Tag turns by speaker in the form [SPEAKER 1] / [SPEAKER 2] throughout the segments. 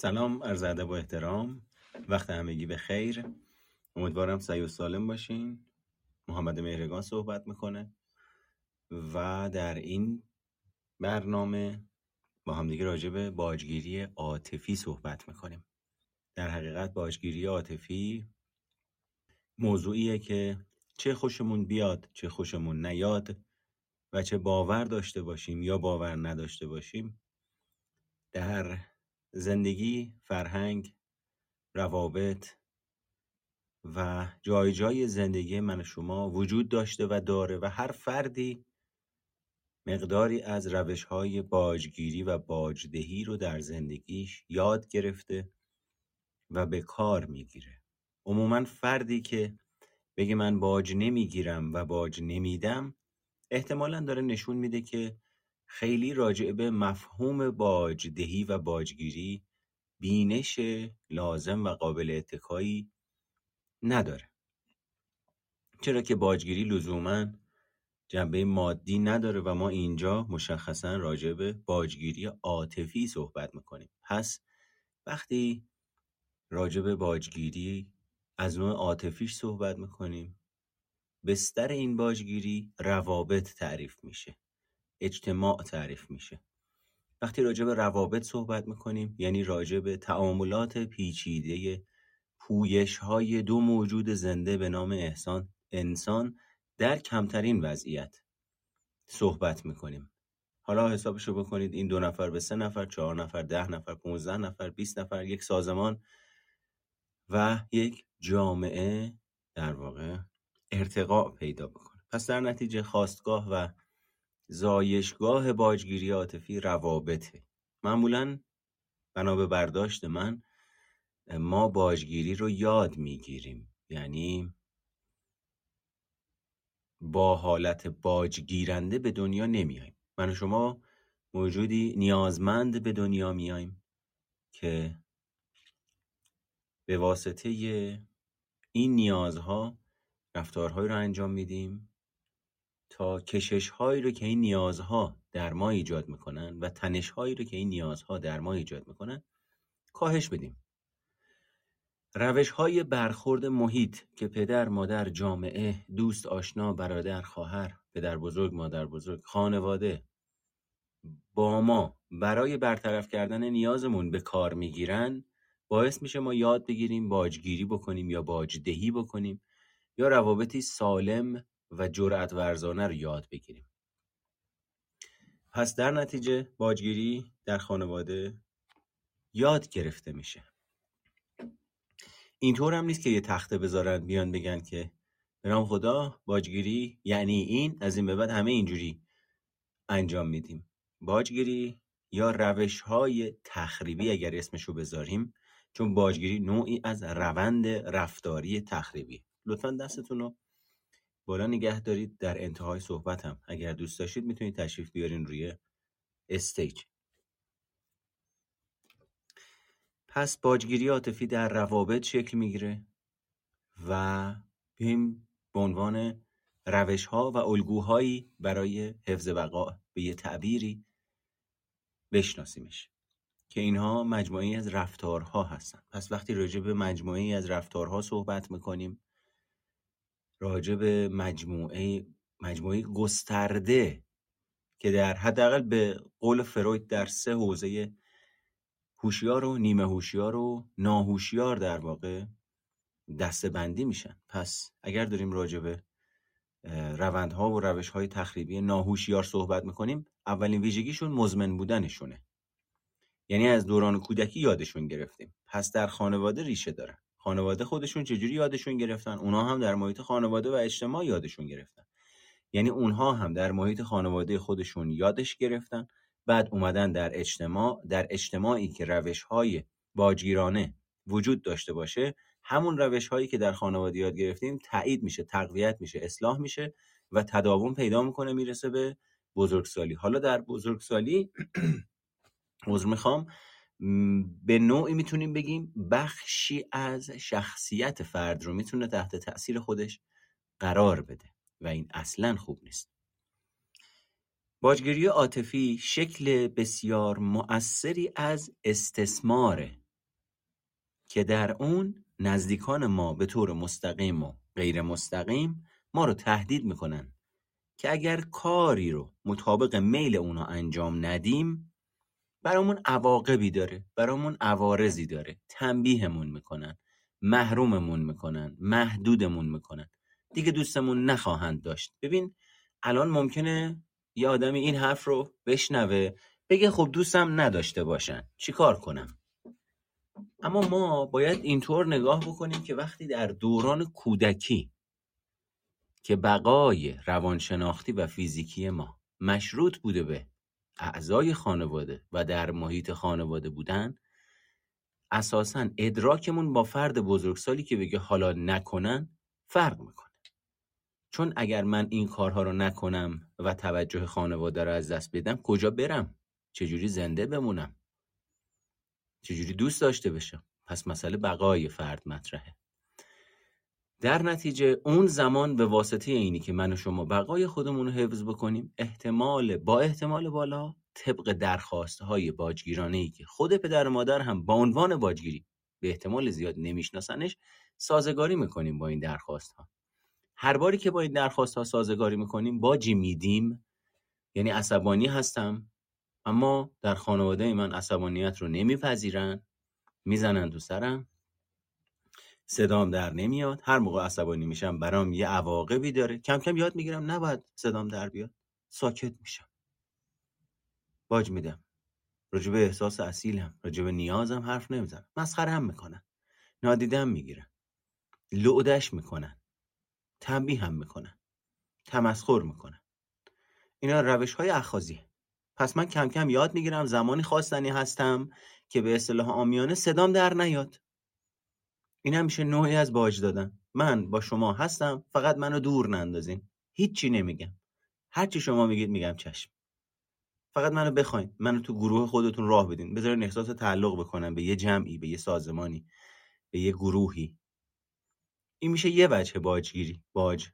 [SPEAKER 1] سلام عرض ادب و احترام. وقت همگی به خیر. امیدوارم سعی و سالم باشین. محمد مهرگان صحبت می‌کنه. و در این برنامه با همدیگه راجع به باجگیری عاطفی صحبت می‌کنیم. در حقیقت باجگیری عاطفی موضوعیه که چه خوشمون بیاد چه خوشمون نیاد و چه باور داشته باشیم یا باور نداشته باشیم در زندگی، فرهنگ، روابط و جای جای زندگی من و شما وجود داشته و داره و هر فردی مقداری از روش های باجگیری و باجدهی رو در زندگیش یاد گرفته و به کار می‌گیره. عموما فردی که بگه من باج نمی‌گیرم و باج نمیدم احتمالا داره نشون میده که خیلی راجع به مفهوم باجدهی و باجگیری بینش لازم و قابل اتکایی نداره. چرا که باجگیری لزوما جنبه مادی نداره و ما اینجا مشخصا راجع به باجگیری عاطفی صحبت می‌کنیم. پس وقتی راجع به باجگیری از نوع عاطفیش صحبت می‌کنیم بستر این باجگیری روابط تعریف میشه. اجتماع تعریف میشه. وقتی راجع به روابط صحبت می‌کنیم یعنی راجع به تعاملات پیچیده پویش های دو موجود زنده به نام احسان انسان در کمترین وضعیت صحبت می‌کنیم. حالا حسابشو بکنید این دو نفر به سه نفر چهار نفر ده نفر پونزده نفر بیست نفر یک سازمان و یک جامعه در واقع ارتقاء پیدا بکنه. پس در نتیجه خواستگاه و زایشگاه باجگیری عاطفی روابطه. معمولا بنا به برداشت من ما باجگیری رو یاد می‌گیریم. یعنی با حالت باجگیرنده به دنیا نمیاییم من و شما موجودی نیازمند به دنیا میاییم که به واسطه این نیازها رفتارهایی رو انجام میدیم. تا کشش هایی رو که این نیازها در ما ایجاد می‌کنن و تنش هایی رو که این نیازها در ما ایجاد می‌کنن کاهش بدیم. روش های برخورد محیط که پدر، مادر، جامعه، دوست، آشنا، برادر، خواهر، پدر بزرگ، مادر بزرگ، خانواده با ما برای برطرف کردن نیازمون به کار می‌گیرن باعث میشه ما یاد بگیریم باجگیری بکنیم یا باجدهی بکنیم یا روابطی سالم و جرأت ورزانه رو یاد بگیریم. پس در نتیجه باجگیری در خانواده یاد گرفته میشه. اینطور هم نیست که یه تخته بذارن بیان بگن که به نام خدا باجگیری یعنی این از این به بعد همه اینجوری انجام میدیم. باجگیری یا روش های تخریبی اگر اسمشو بذاریم چون باجگیری نوعی از روند رفتاری تخریبی. لطفا دستتون رو بالا نگه دارید در انتهای صحبتم. اگر دوست داشتید می‌تونید تشریف بیارین روی استیج. پس باجگیری عاطفی در روابط شکل می‌گیره و بیم به عنوان روش ها و الگوهایی برای حفظ بقا به یه تعبیری بشناسیمش که اینها مجموعی از رفتارها هستن. پس وقتی راجع به مجموعی از رفتارها صحبت می‌کنیم راجع به مجموعه مجموعه گسترده که در حداقل به قول فروید در سه حوزه هوشیار و نیمه هوشیار و ناهوشیار در واقع دسته بندی میشن. پس اگر داریم راجع به روندها و روشهای تخریبی ناهوشیار صحبت می‌کنیم اولین ویژگیشون مزمن بودنشونه. یعنی از دوران کودکی یادشون گرفتیم. پس در خانواده ریشه دارن. خانواده خودشون چجوری یادشون گرفتن؟ اونا هم در محیط خانواده و اجتماع یادشون گرفتن. یعنی اونها هم در محیط خانواده خودشون یادش گرفتن. بعد اومدن در اجتماع در اجتماعی که روش های باجگیرانه وجود داشته باشه همون روش هایی که در خانواده یاد گرفتیم تایید میشه تقویت میشه اصلاح میشه و تداوم پیدا می‌کنه می‌رسه به بزرگسالی. حالا در بزرگسالی عذر می‌خوام. به نوعی می‌تونیم بگیم بخشی از شخصیت فرد رو می‌تونه تحت تاثیر خودش قرار بده و این اصلا خوب نیست. باجگیری عاطفی شکل بسیار مؤثری از استثماره که در اون نزدیکان ما به طور مستقیم و غیر مستقیم ما رو تهدید می‌کنن که اگر کاری رو مطابق میل اونا انجام ندیم برامون عواقبی داره برامون عوارضی داره. تنبیهمون می‌کنن محروممون می‌کنن محدودمون می‌کنن. دیگه دوستمون نخواهند داشت. ببین الان ممکنه یه آدمی این حرف رو بشنوه بگه خب دوستم نداشته باشن. چیکار کنم؟ اما ما باید اینطور نگاه بکنیم که وقتی در دوران کودکی که بقای روانشناختی و فیزیکی ما مشروط بوده به اعضای خانواده و در محیط خانواده بودن اساسا ادراکمون با فرد بزرگسالی که بگه حالا نکنن فرق می‌کنه. چون اگر من این کارها رو نکنم و توجه خانواده رو از دست بدم کجا برم؟ چجوری زنده بمونم؟ چجوری دوست داشته بشم پس مسئله بقای فرد مطرحه. در نتیجه اون زمان به واسطه اینی که من و شما بقای خودمون رو حفظ بکنیم احتمال با احتمال بالا طبق درخواست های باجگیرانه ای که خود پدر و مادر هم با عنوان باجگیری به احتمال زیاد نمیشناسنش سازگاری می‌کنیم با این درخواست ها هر باری که با این درخواست ها سازگاری می‌کنیم باجی میدیم. یعنی عصبانی هستم اما در خانواده من عصبانیت رو نمیپذیرن می‌زنن تو سرم. صدام در نمیاد. هر موقع عصبانی میشم برام یه عواقبی داره. کم کم یاد می‌گیرم نباید صدام در بیاد. ساکت میشم. باج میدم. راجب احساس اصیلم. راجب نیازم حرف مسخره هم می‌کنن. نادیدم می‌گیرن. لعدش می‌کنن. تنبیه هم می‌کنن. تمسخر می‌کنن. اینا روش های پس من کم کم یاد می‌گیرم زمانی خواستنی هستم که به اصطلاح آمیانه صدام در نیاد. این میشه نوعی از باج دادن. من با شما هستم فقط منو دور نندازین. هیچی نمیگم. هرچی شما میگید میگم چشم. فقط منو بخواین. منو تو گروه خودتون راه بدین. بذارین احساس تعلق بکنم به یه جمعی به یه سازمانی به یه گروهی. این میشه یه وجه باجگیری. باج.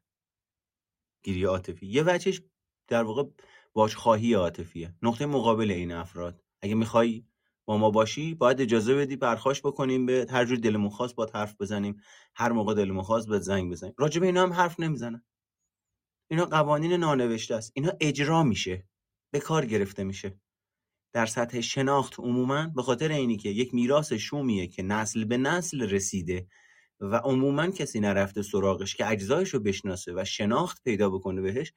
[SPEAKER 1] گیری عاطفی. یه وجهش در واقع باج خواهی عاطفیه. نقطه مقابل این افراد. اگه می‌خوای با ما باشی باید اجازه بدی پرخاش بکنیم به هر جور دلمون خواست با حرف بزنیم هر موقع دلمون خواست به زنگ بزنیم. راجع به اینا هم حرف نمی‌زنن اینا قوانین نانوشته است. اینا اجرا میشه. به کار گرفته میشه. در سطح شناخت عموما به خاطر اینی که یک میراث شومیه که نسل به نسل رسیده و عموما کسی نرفته سراغش که اجزایش رو بشناسه و شناخت پیدا بکنه بهش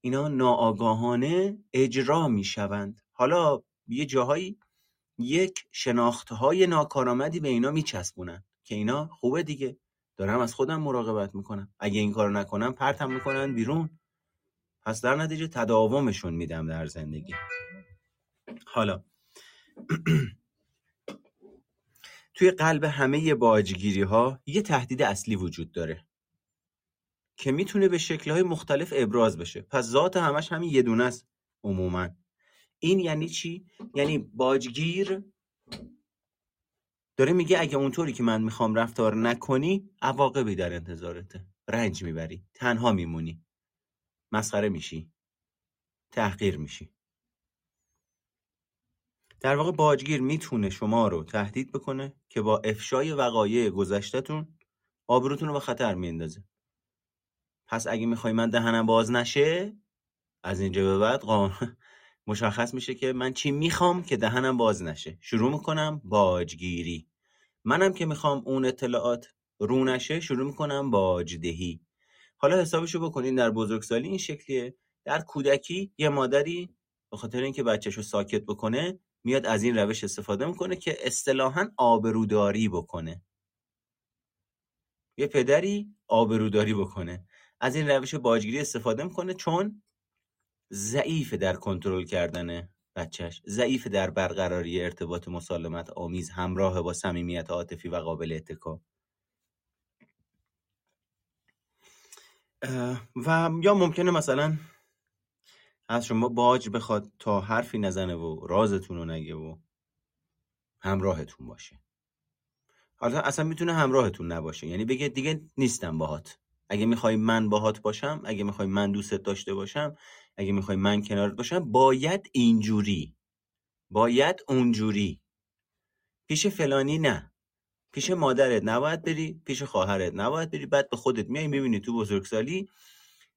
[SPEAKER 1] اینا ناآگاهانه اجرا می‌شوند. حالا یه جاهایی یک شناختهای ناکارآمدی به اینا میچسبونن که اینا خوبه دیگه. دارم از خودم مراقبت می‌کنم. اگه این کار نکنم پرتم می‌کنن بیرون. پس در نتیجه تداومشون میدم در زندگی. حالا توی قلب همه باجگیری ها یه تهدید اصلی وجود داره. که می‌تونه به شکلهای مختلف ابراز بشه. پس ذات همش همین یه دونه است عموما. این یعنی چی؟ یعنی باجگیر داره میگه اگه اونطوری که من می‌خوام رفتار نکنی عواقبی در انتظارته. رنج می‌بری تنها میمونی. مسخره میشی. تحقیر میشی. در واقع باجگیر می‌تونه شما رو تهدید بکنه که با افشای وقایع گذشتهتون آبروتون رو به خطر میندازه. پس اگه می‌خوای من دهنم باز نشه از اینجا به بعد قانون مشخص میشه که من چی می‌خوام که دهنم باز نشه. شروع می‌کنم باجگیری. منم که می‌خوام اون اطلاعات رو نشه شروع می‌کنم باجدهی. حالا حسابشو بکنین در بزرگسالی این شکلیه. در کودکی یه مادری به خاطر اینکه بچهش رو ساکت بکنه میاد از این روش استفاده می‌کنه که اصطلاحا آبروداری بکنه. یه پدری آبروداری بکنه. از این روش باجگیری استفاده می‌کنه چون ضعیف در کنترل کردن بچهش ضعیف در برقراری ارتباط مسالمت آمیز همراه با صمیمیت عاطفی و قابل اتکا. و یا ممکنه مثلا از شما باج بخواد تا حرفی نزنه و رازتون رو نگه و همراهتون باشه. حالا اصلا می‌تونه همراهتون نباشه. یعنی بگه دیگه نیستم باهات. اگه می‌خوای من باهات باشم اگه می‌خوای من دوستت داشته باشم اگه می‌خوای من کنارت باشم باید اینجوری. باید اونجوری. پیش فلانی نه. پیش مادرت نباید بری پیش خواهرت نباید بری. بعد به خودت میای می‌بینی تو بزرگسالی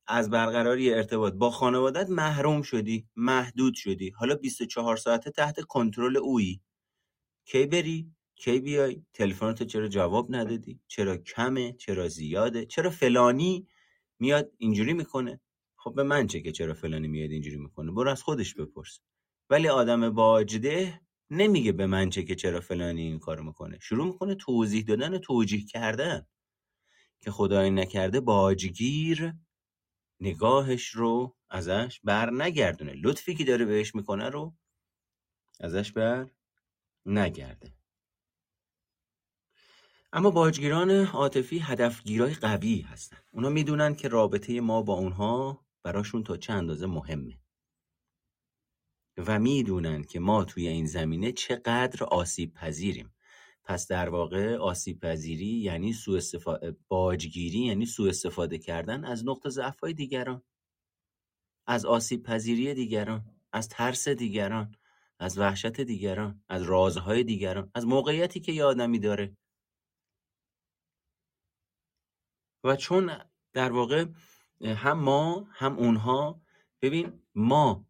[SPEAKER 1] از برقراری ارتباط با خانوادت محروم شدی محدود شدی. حالا 24 ساعته تحت کنترل اویی. کی بری؟ کی بیای؟ تلفنت چرا جواب ندادی؟ چرا کمه؟ چرا زیاده؟ چرا فلانی میاد اینجوری می‌کنه؟ خب به من چه که چرا فلانی میاد اینجوری می‌کنه؟ برو از خودش بپرس. ولی آدم باجده نمیگه به من چه که چرا فلانی این کارو می‌کنه. شروع می‌کنه توضیح دادن و توجیه کردن. که خدای نکرده باجگیر نگاهش رو ازش بر نگردونه. لطفی که داره بهش می‌کنه رو ازش بر نگرده. اما باجگیران عاطفی هدفگیرای قوی هستن. اونا می‌دونن که رابطه ما با اونها براشون تا چه اندازه مهمه. و می‌دونن که ما توی این زمینه چقدر آسیب پذیریم پس در واقع آسیب پذیری یعنی سوء استفاده باجگیری یعنی سوء استفاده کردن از نقطه ضعف دیگران. از آسیب پذیری دیگران از ترس دیگران از وحشت دیگران از رازهای دیگران از موقعیتی که یه آدمی داره. و چون در واقع هم ما هم اونها. ببین ما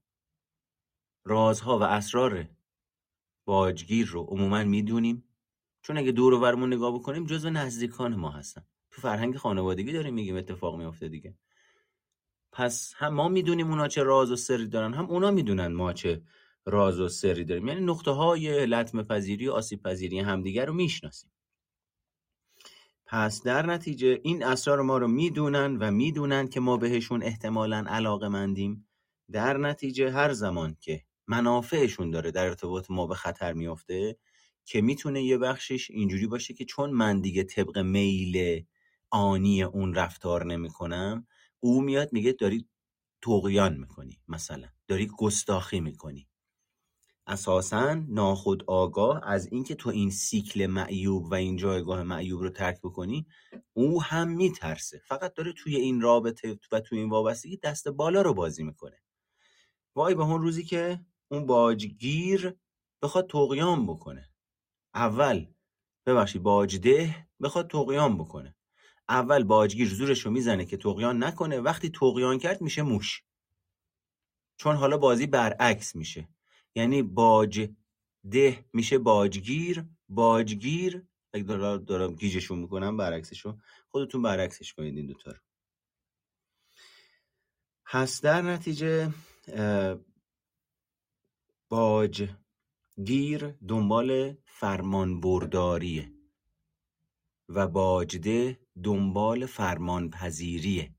[SPEAKER 1] رازها و اسرار باجگیر رو عموما می‌دونیم. چون اگه دور و نگاه بکنیم جزو نزدیکان ما هستن. تو فرهنگ خانوادگی داریم میگیم اتفاق میافته دیگه. پس هم ما می‌دونیم اونا چه راز و سری دارن هم اونا می‌دونن ما چه راز و سری داریم. یعنی نقطه های لطم پذیری و آسیب پذیری همدیگر رو می‌شناسیم. پس در نتیجه این اسرار ما رو می‌دونن و می‌دونن که ما بهشون احتمالا علاقه مندیم در نتیجه هر زمان که منافعشون داره در ارتباط ما به خطر میافته که می‌تونه یه بخشش اینجوری باشه که چون من دیگه طبق میل آنی اون رفتار نمی‌کنم او میاد میگه داری توقیان می‌کنی مثلا داری گستاخی می‌کنی. اساسا ناخود آگاه از اینکه تو این سیکل معیوب و این جایگاه معیوب رو ترک بکنی او هم میترسه. فقط داره توی این رابطه و توی این وابستگی دست بالا رو بازی می‌کنه. وای به اون روزی که اون باجگیر بخواد توقیان بکنه. اول ببخشید باجده بخواد توقیان بکنه. اول باجگیر زورش رو می‌زنه که توقیان نکنه وقتی توقیان کرد میشه موش. چون حالا بازی برعکس میشه. یعنی باج ده میشه باجگیر باجگیر. اگه دارم, دارم گیجشون می‌کنم برعکسشو. خودتون برعکسش کنید این دوتا رو. پس در نتیجه باج گیر دنبال فرمان برداریه و باجده دنبال فرمان پذیریه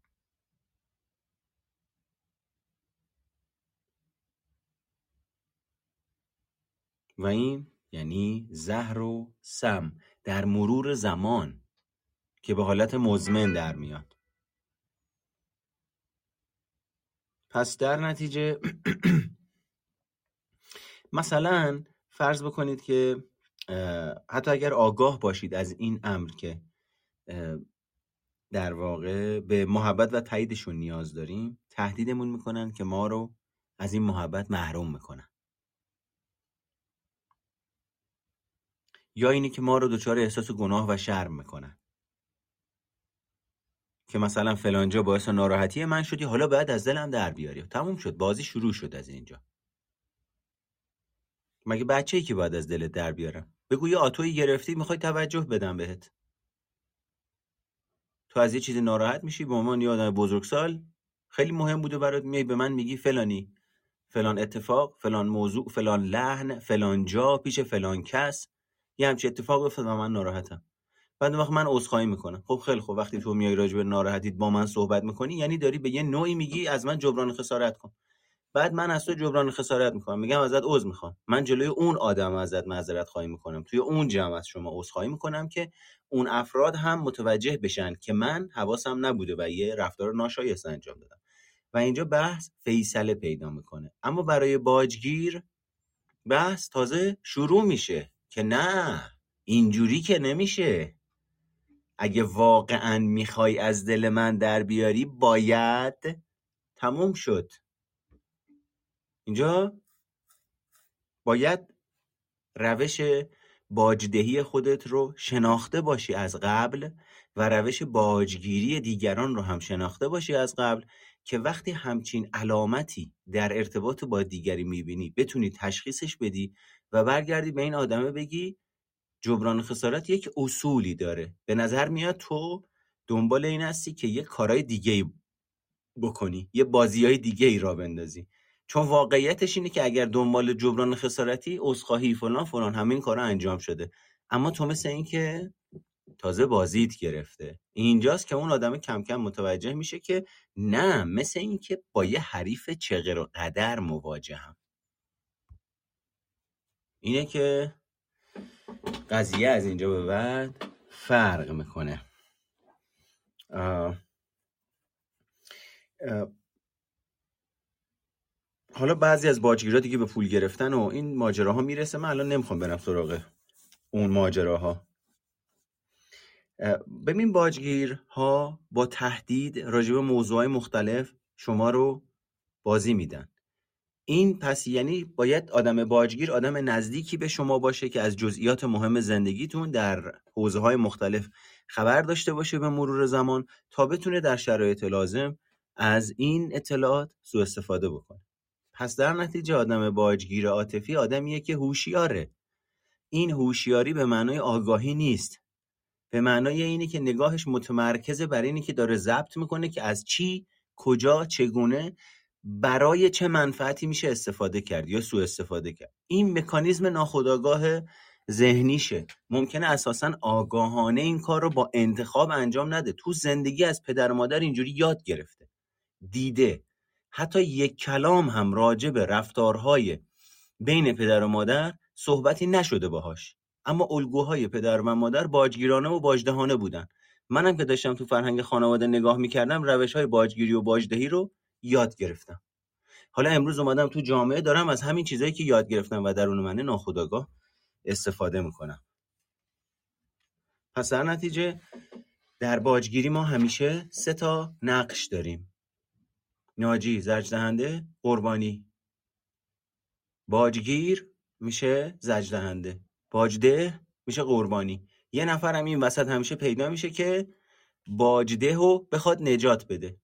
[SPEAKER 1] و این یعنی زهر و سم در مرور زمان که به حالت مزمن در میاد. پس در نتیجه مثلا فرض بکنید که حتی اگر آگاه باشید از این امر که در واقع به محبت و تاییدشون نیاز داریم تهدیدمون می‌کنن که ما رو از این محبت محروم می‌کنن. یا اینی که ما رو دچار احساس گناه و شرم می‌کنن که مثلا فلانجا باعث ناراحتی من شدی حالا باید از دلم در بیاری. تموم شد بازی شروع شد از اینجا. مگه بچه ای که باید از دلت در بیارم بگو یه آتویی گرفتی می‌خوای توجه بدم بهت. تو از یه چیزی ناراحت میشی؟ به عنوان یه آدم بزرگسال خیلی مهم بوده برات میای به من میگی فلانی. فلان اتفاق فلان موضوع فلان لحن فلان جا پیش فلان کس. یه همچی اتفاق افتاد و من ناراحتم. بعد وقت من عذرخواهی می‌کنم. خب خیلی خب وقتی تو میای راجع به ناراحتیت با من صحبت می‌کنی یعنی داری به یه نوعی میگی از من جبران خسارت کن. بعد من از تو جبران خسارت می‌کنم. میگم ازت عذر می‌خوام. من جلوی اون آدم ازت معذرت خواهی می‌کنم. توی اون جمع از شما عذرخواهی می‌کنم که اون افراد هم متوجه بشن که من حواسم نبوده و یه رفتار ناشایسته انجام دادم. و اینجا بحث فیصله پیدا می‌کنه. اما برای باجگیر بحث تازه شروع میشه. که نه اینجوری که نمیشه. اگه واقعا می‌خوای از دل من در بیاری باید تموم شد. اینجا باید روش باجدهی خودت رو شناخته باشی از قبل و روش باجگیری دیگران رو هم شناخته باشی از قبل که وقتی همچین علامتی در ارتباط با دیگری می‌بینی بتونی تشخیصش بدی و برگردی به این آدمه بگی جبران خسارت یک اصولی داره. به نظر میاد تو دنبال این هستی که یک کارهای دیگه بکنی یه بازی های دیگه ای را بندازی. چون واقعیتش اینه که اگر دنبال جبران خسارتی عذرخواهی فلان فلان همین کارا انجام شده. اما تو مثل این که تازه بازیت گرفته. اینجاست که اون آدم کم کم متوجه میشه که نه مثل این که با یه حریف و قدر مواجهم. اینه که قضیه از اینجا به بعد فرق می‌کنه. حالا بعضی از باجگیرا دیگه به پول گرفتن و این ماجراها می‌رسه. من الان نمی‌خوام برم سراغ اون ماجراها. ببین باجگیرها با تهدید راجع به موضوعهای مختلف شما رو بازی میدن. این پس یعنی باید آدم باجگیر آدم نزدیکی به شما باشه که از جزئیات مهم زندگیتون در حوزه های مختلف خبر داشته باشه به مرور زمان تا بتونه در شرایط لازم از این اطلاعات سوء استفاده بکنه. پس در نتیجه آدم باجگیر عاطفی آدمیه که هوشیاره. این هوشیاری به معنای آگاهی نیست. به معنای اینه که نگاهش متمرکزه بر اینی که داره ضبط می‌کنه که از چی کجا چگونه برای چه منفعتی میشه استفاده کرد یا سوء استفاده کرد؟ این مکانیزم ناخودآگاه ذهنیشه. ممکنه اساسا آگاهانه این کار رو با انتخاب انجام نده. تو زندگی از پدر و مادر اینجوری یاد گرفته دیده. حتی یک کلام هم راجع به رفتارهای بین پدر و مادر صحبتی نشده باهاش. اما الگوهای پدر و مادر باجگیرانه و باجدهانه بودن. منم که داشتم تو فرهنگ خانواده نگاه می‌کردم روش های باجگیری و باجدهی رو یاد گرفتم. حالا امروز اومدم تو جامعه دارم از همین چیزهایی که یاد گرفتم و درون منه ناخودآگاه استفاده می‌کنم. پس در نتیجه در باجگیری ما همیشه سه تا نقش داریم. ناجی زجر دهنده قربانی. باجگیر میشه زجر دهنده باجده میشه قربانی. یه نفر هم این وسط همیشه پیدا میشه که باجده رو بخواد نجات بده.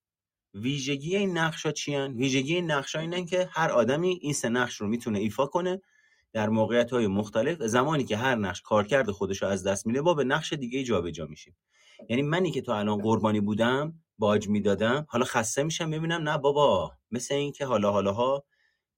[SPEAKER 1] ویژگی این نقش ها چی ویژگی این نقش ها که هر آدمی این سه نقش رو می‌تونه ایفا کنه در موقعیت های مختلف. زمانی که هر نقش کارکرد خودش رو از دست میده با به نقش دیگه جابجا میشیم. یعنی منی که تو الان قربانی بودم باج می‌دادم حالا خسته میشم ببینم نه بابا مثل این که حالا حالاها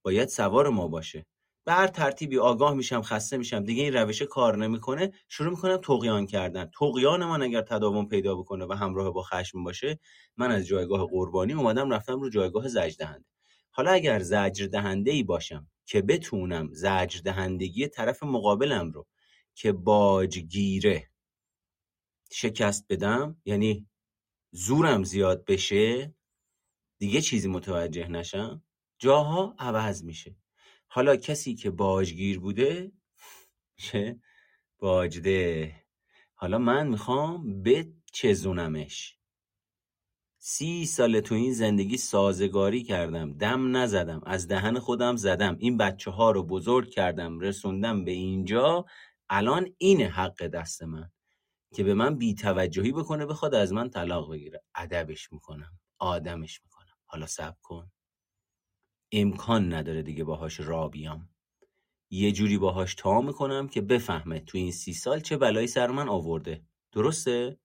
[SPEAKER 1] باید سوار ما باشه. به هر ترتیبی آگاه میشم خسته میشم. دیگه این روش کار نمی‌کنه. شروع می‌کنم تقیان کردن. تقیان من اگر تداوم پیدا بکنه و همراه با خشم باشه من از جایگاه قربانی اومدم رفتم رو جایگاه زجر دهنده حالا اگر زجر دهنده ای باشم که بتونم زجر دهندگی طرف مقابلم رو که باجگیره شکست بدم یعنی زورم زیاد بشه دیگه چیزی متوجه نشم جاها عوض میشه. حالا کسی که باجگیر بوده چه؟ باجده. حالا من می‌خوام به چزونمش سی سال تو این زندگی سازگاری کردم دم نزدم از دهن خودم زدم. این بچه ها رو بزرگ کردم رسوندم به اینجا. الان این حق دست من که به من بیتوجهی بکنه بخواد از من طلاق بگیره. ادبش می‌کنم آدمش می‌کنم. حالا سب کن. امکان نداره دیگه باهاش را بیام. یه جوری باهاش تا می‌کنم که بفهمه تو این سی سال چه بلایی سر من آورده. درسته؟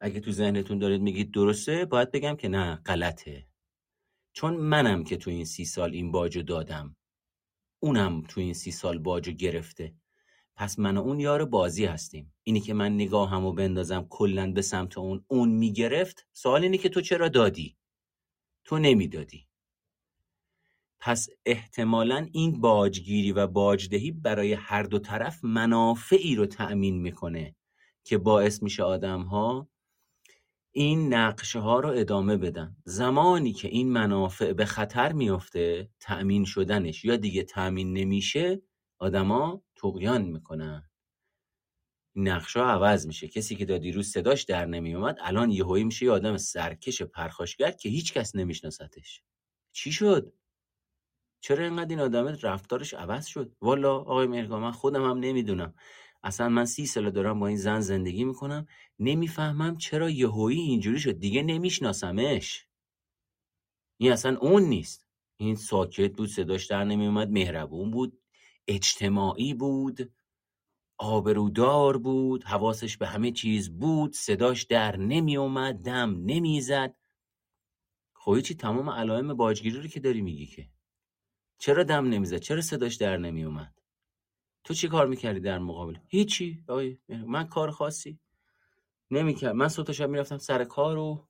[SPEAKER 1] اگه تو ذهنتون دارید میگید درسته باید بگم که نه غلطه. چون منم که تو این سی سال این باجو دادم. اونم تو این سی سال باجو گرفته. پس من و اون یار بازی هستیم. اینی که من نگاهمو بندازم کلا به سمت اون اون می‌گرفت سوال اینه که تو چرا دادی؟ تو نمی‌دادی. پس احتمالا این باجگیری و باجدهی برای هر دو طرف منافعی رو تأمین می‌کنه که باعث میشه آدم ها این نقشه ها رو ادامه بدن. زمانی که این منافع به خطر میفته تأمین شدنش یا دیگه تأمین نمیشه آدما تقیان می‌کنن. نقشه عوض میشه. کسی که دا دیروز صداش در نمیومد الان یهویی میشه یه آدم سرکش پرخاشگر که هیچ کس نمیشناستش چی شد؟ چرا اینقدر این آدم رفتارش عوض شد؟ والا آقای مهرگان من خودم هم نمی‌دونم. اصلا من سی ساله دارم با این زن زندگی می‌کنم نمی‌فهمم چرا یهویی اینجوری شد. دیگه نمیشناسمش. این اصلا اون نیست. این ساکت بود صداش در نمیومد مهربون بود اجتماعی بود آبرودار بود حواسش به همه چیز بود صداش در نمیومد دم نمی‌زد. خب چی تمام علائم باجگیری رو که داری میگی که. چرا دم نمی‌زد؟ چرا صداش در نمیومد تو چی کار می‌کردی در مقابل؟ هیچی. آقای من کار خاصی نمی‌کرد. من صبح شب می‌رفتم سر کار و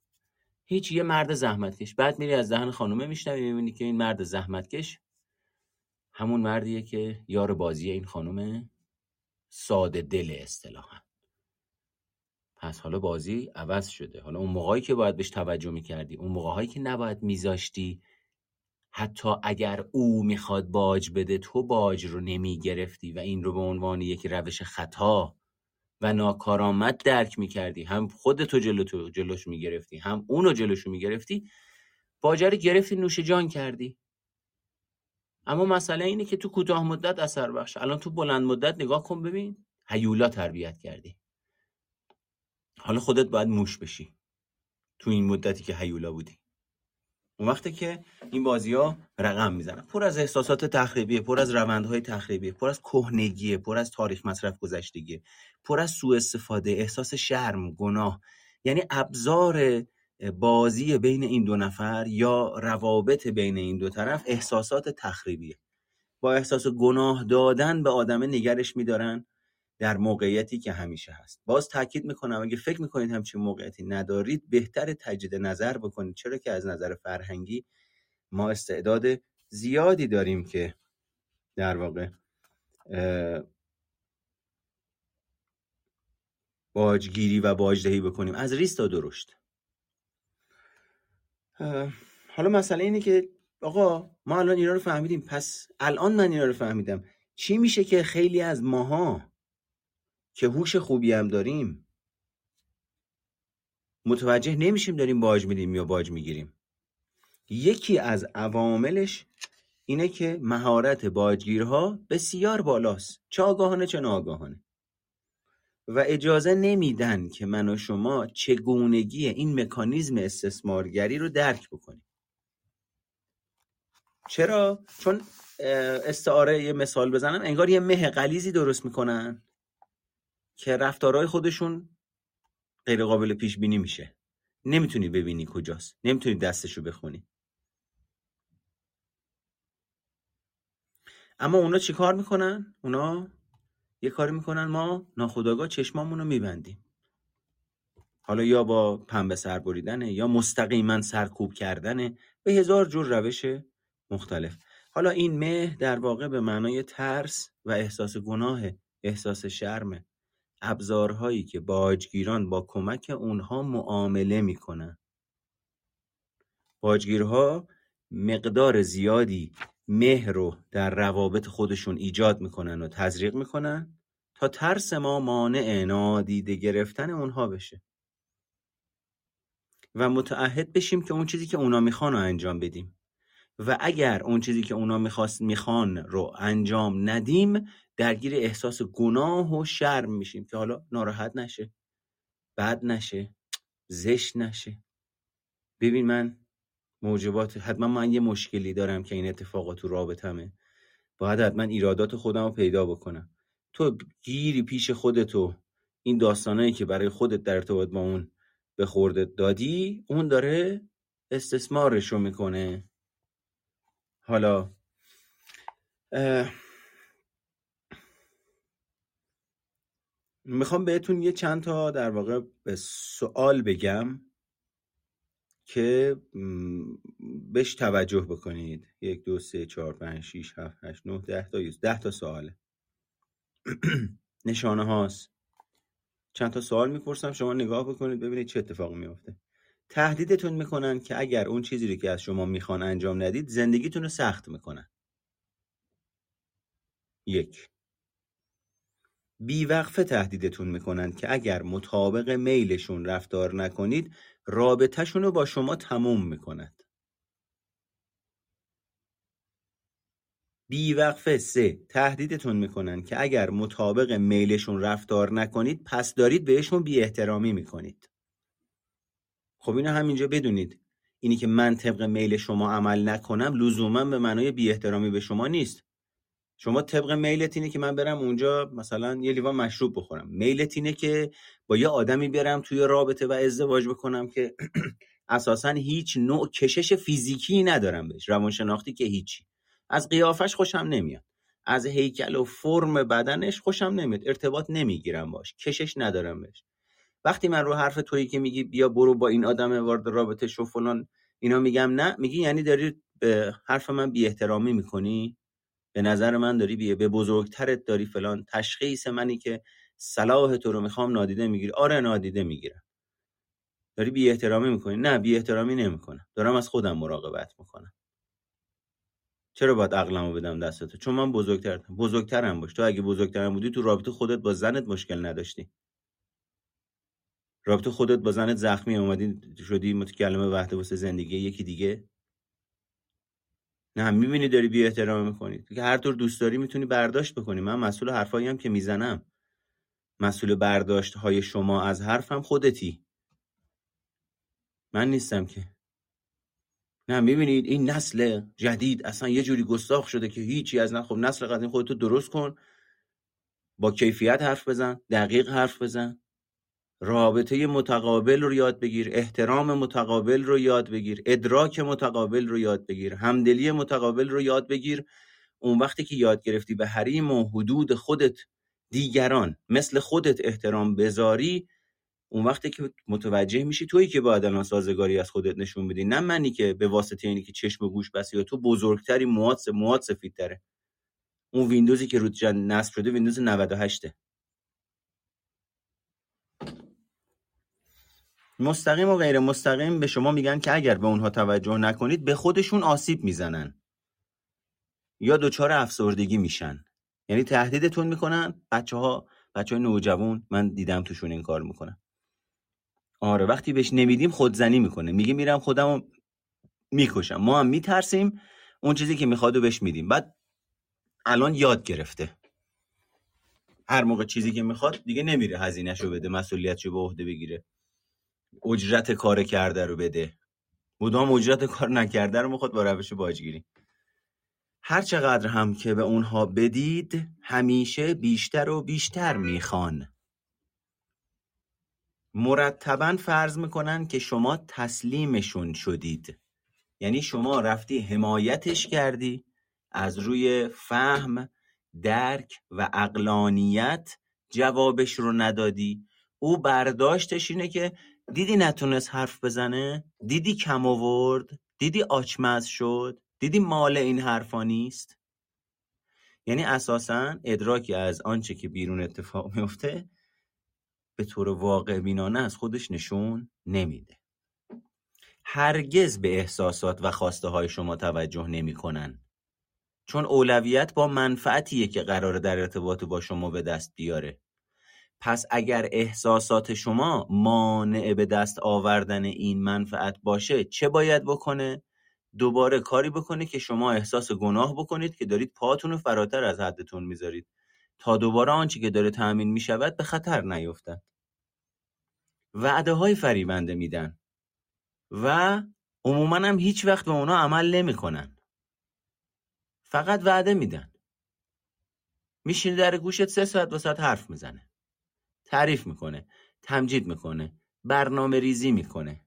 [SPEAKER 1] هیچ یه مرد زحمتکش. بعد میری از دهن خانومه میشنوی می‌بینی که این مرد زحمتکش همون مردیه که یار بازی این خانومه. ساده دل اصطلاحا. پس حالا بازی عوض شده. حالا اون موقعی که باید بهش توجه می‌کردی اون موقعهایی که نباید میذاشتی حتی اگر او می‌خواد باج بده تو باج رو نمی‌گرفتی و این رو به عنوان یک روش خطا و ناکارآمد درک می‌کردی. هم خودتو جلو تو جلوش می‌گرفتی هم اونو جلوشو می‌گرفتی. باجه رو گرفتی نوش جان کردی. اما مسئله اینه که تو کوتاه مدت اثر بخش. الان تو بلند مدت نگاه کن ببین. هیولا تربیت کردی. حالا خودت باید موش بشی تو این مدتی که هیولا بودی. اون وقتی که این بازی ها رقم می‌زنن. پر از احساسات تخریبیه پر از روندهای تخریبیه پر از کهنگیه پر از تاریخ مصرف گذشتگی پر از سوء استفاده احساس شرم گناه. یعنی ابزار بازی بین این دو نفر یا روابط بین این دو طرف احساسات تخریبیه. با احساس گناه دادن به آدم نگرش میدارن. در موقعیتی که همیشه هست. باز تاکید می‌کنم اگه فکر می‌کنید همچین موقعیتی ندارید بهتر تجدید نظر بکنید. چرا که از نظر فرهنگی ما استعداد زیادی داریم که در واقع باجگیری و باجدهی بکنیم. از ریست تا درشت. حالا مسئله اینه که آقا ما الان اینا رو فهمیدیم. پس الان من اینا رو فهمیدم. چی میشه که خیلی از ماها که هوش خوبی هم داریم. متوجه نمیشیم داریم باج میدیم یا باج می‌گیریم. یکی از عواملش اینه که مهارت باجگیرها بسیار بالاست. چه آگاهانه چه ناآگاهانه. و اجازه نمیدن که من و شما چگونگی این مکانیزم استثمارگری رو درک بکنیم. چرا؟ چون استعاره یه مثال بزنم. انگار یه مه قلیزی درست می‌کنن. که رفتارهای خودشون غیر قابل پیش بینی میشه. نمی‌تونی ببینی کجاست. نمی‌تونی دستشو بخونی. اما اونا چیکار می‌کنن؟ اونا یه کاری می‌کنن ما ناخداگاه چشمامون رو میبندیم. حالا یا با پنبه سر بریدنه یا مستقیما سرکوب کردنه. به هزار جور روش مختلف. حالا این مه در واقع به معنای ترس و احساس گناه احساس شرمه. ابزارهایی که باجگیران با کمک اونها معامله می‌کنن. باجگیرها مقدار زیادی مه رو در روابط خودشون ایجاد می‌کنن و تزریق می‌کنن تا ترس ما مانع نادیده گرفتن اونها بشه. و متعهد بشیم که اون چیزی که اونا می‌خوان رو انجام بدیم. و اگر اون چیزی که اونا می‌خواست می‌خوان رو انجام ندیم درگیر احساس گناه و شرم میشیم که حالا ناراحت نشه بد نشه زشت نشه. ببین من موجبات حتما من یه مشکلی دارم که این اتفاقات تو رابطمه. باید حتما ایرادات خودم رو پیدا بکنم. تو گیری پیش خودتو. این داستانایی که برای خودت در ارتباط با اون به خوردت دادی اون داره استثمارش رو می‌کنه. حالا می‌خوام بهتون یه چند تا در واقع سوال بگم که بهش توجه بکنید. یک دو سه چهار پنج شیش هفت هشت نه ده تا ده تا سواله نشانه هاست. چند تا سوال می‌پرسم شما نگاه بکنید ببینید چه اتفاقی میافته. تهدیدتون می‌کنن که اگر اون چیزی رو که از شما می‌خوان انجام ندید زندگیتون رو سخت می‌کنن. یک. بیوقفه تهدیدتون می‌کنن که اگر مطابق میلشون رفتار نکنید رابطهشون رو با شما تموم می‌کند. بیوقفه سه. تهدیدتون می‌کنن که اگر مطابق میلشون رفتار نکنید پس دارید بهشون بی احترامی می‌کنید. خب اینو همینجا بدونید. اینی که من طبق میل شما عمل نکنم لزوما به معنای بی احترامی به شما نیست. شما طبق میلت اینه که من برم اونجا مثلا یه لیوان مشروب بخورم. میلت اینه که با یه آدمی برم توی رابطه و ازدواج بکنم که اساسا هیچ نوع کشش فیزیکی ندارم بهش روانشناختی که هیچی. از قیافش خوشم نمیاد. از هیکل و فرم بدنش خوشم نمیاد. ارتباط نمی‌گیرم باش. کشش ندارم بهش. وقتی من رو حرف تویی که میگی بیا برو با این آدم وارد رابطه شو فلان اینا میگم نه. میگی یعنی داری به حرف من بی احترامی می‌کنی؟ به نظر من داری بیه به بزرگترت داری فلان تشخیص منی که صلاح تو رو می‌خوام نادیده می‌گیری آره نادیده می‌گیرم. داری بی احترامی می‌کنی؟ نه بی احترامی نمی‌کنم. دارم از خودم مراقبت می‌کنم. چرا باید عقلمو بدم دست تو چون من بزرگترم بزرگترم باش. تو اگه بزرگترم بودی تو رابطه خودت با زنت مشکل نداشتی. رابطه خودت با زنت زخمی اومدی شدی متکلم وحده واسه زندگی یکی دیگه؟ نه می‌بینی داری بی احترام می‌کنی. که هر طور دوست داری می‌تونی برداشت بکنی. من مسئول حرفایی هم که می‌زنم. مسئول برداشت های شما از حرفم خودتی. من نیستم که. نه می‌بینید این نسل جدید اصلا یه جوری گستاخ شده که هیچی از نه. خب نسل قدیم خودتو درست کن. با کیفیت حرف بزن دقیق حرف بزن. رابطه متقابل رو یاد بگیر احترام متقابل رو یاد بگیر ادراک متقابل رو یاد بگیر همدلی متقابل رو یاد بگیر. اون وقتی که یاد گرفتی به حریم و حدود خودت دیگران مثل خودت احترام بذاری اون وقتی که متوجه میشی تویی که باید الان سازگاری از خودت نشون بدی نه منی که به واسطه اینی که چشم و گوش بسی یا تو بزرگتری مواد مواد سفیدتره. اون ویندوزی که رو نصب شده ویندوز 98 مستقیم و غیر مستقیم به شما میگن که اگر به اونها توجه نکنید به خودشون آسیب می‌زنن. یا دچار افسردگی میشن. یعنی تهدیدتون می‌کنن. بچه ها بچه های نوجوان من دیدم توشون این کار می‌کنن. آره وقتی بهش نمیدیم خودزنی می‌کنه. میگه میرم خودم می‌کشم. ما هم میترسیم اون چیزی که می‌خواد و بهش میدیم. بعد الان یاد گرفته. هر موقع چیزی که می‌خواد دیگه نمیره هزینهشو بده مسئولیتشو به عهده بگیره. اجرت کار کرده رو بده. مدام اجرت کار نکرده رو می‌خواد با روش باجگیری هر چقدر هم که به اونها بدید همیشه بیشتر و بیشتر می‌خوان. مرتبا فرض می‌کنن که شما تسلیمشون شدید. یعنی شما رفتی حمایتش کردی از روی فهم درک و اقلانیت جوابش رو ندادی. او برداشتش اینه که دیدی نتونست حرف بزنه؟ دیدی کم آورد؟ دیدی آچمز شد؟ دیدی مال این حرفا نیست؟ یعنی اساسا ادراکی از آنچه که بیرون اتفاق میفته به طور واقع بینانه از خودش نشون نمیده. هرگز به احساسات و خواسته های شما توجه نمی‌کنن. چون اولویت با منفعتیه که قراره در ارتباط با شما به دست بیاره. پس اگر احساسات شما مانع به دست آوردن این منفعت باشه چه باید بکنه؟ دوباره کاری بکنه که شما احساس گناه بکنید که دارید پاتون رو فراتر از حدتون می‌ذارید. تا دوباره آنچه که داره تأمین می‌شود به خطر نیفتد. وعده های فریبنده میدن. و عموما هم هیچ وقت به اونا عمل نمی‌کنن. فقط وعده میدن. میشینه در گوشت سه ساعت ساعت حرف می‌زنه. تعریف می‌کنه تمجید می‌کنه برنامه ریزی می‌کنه.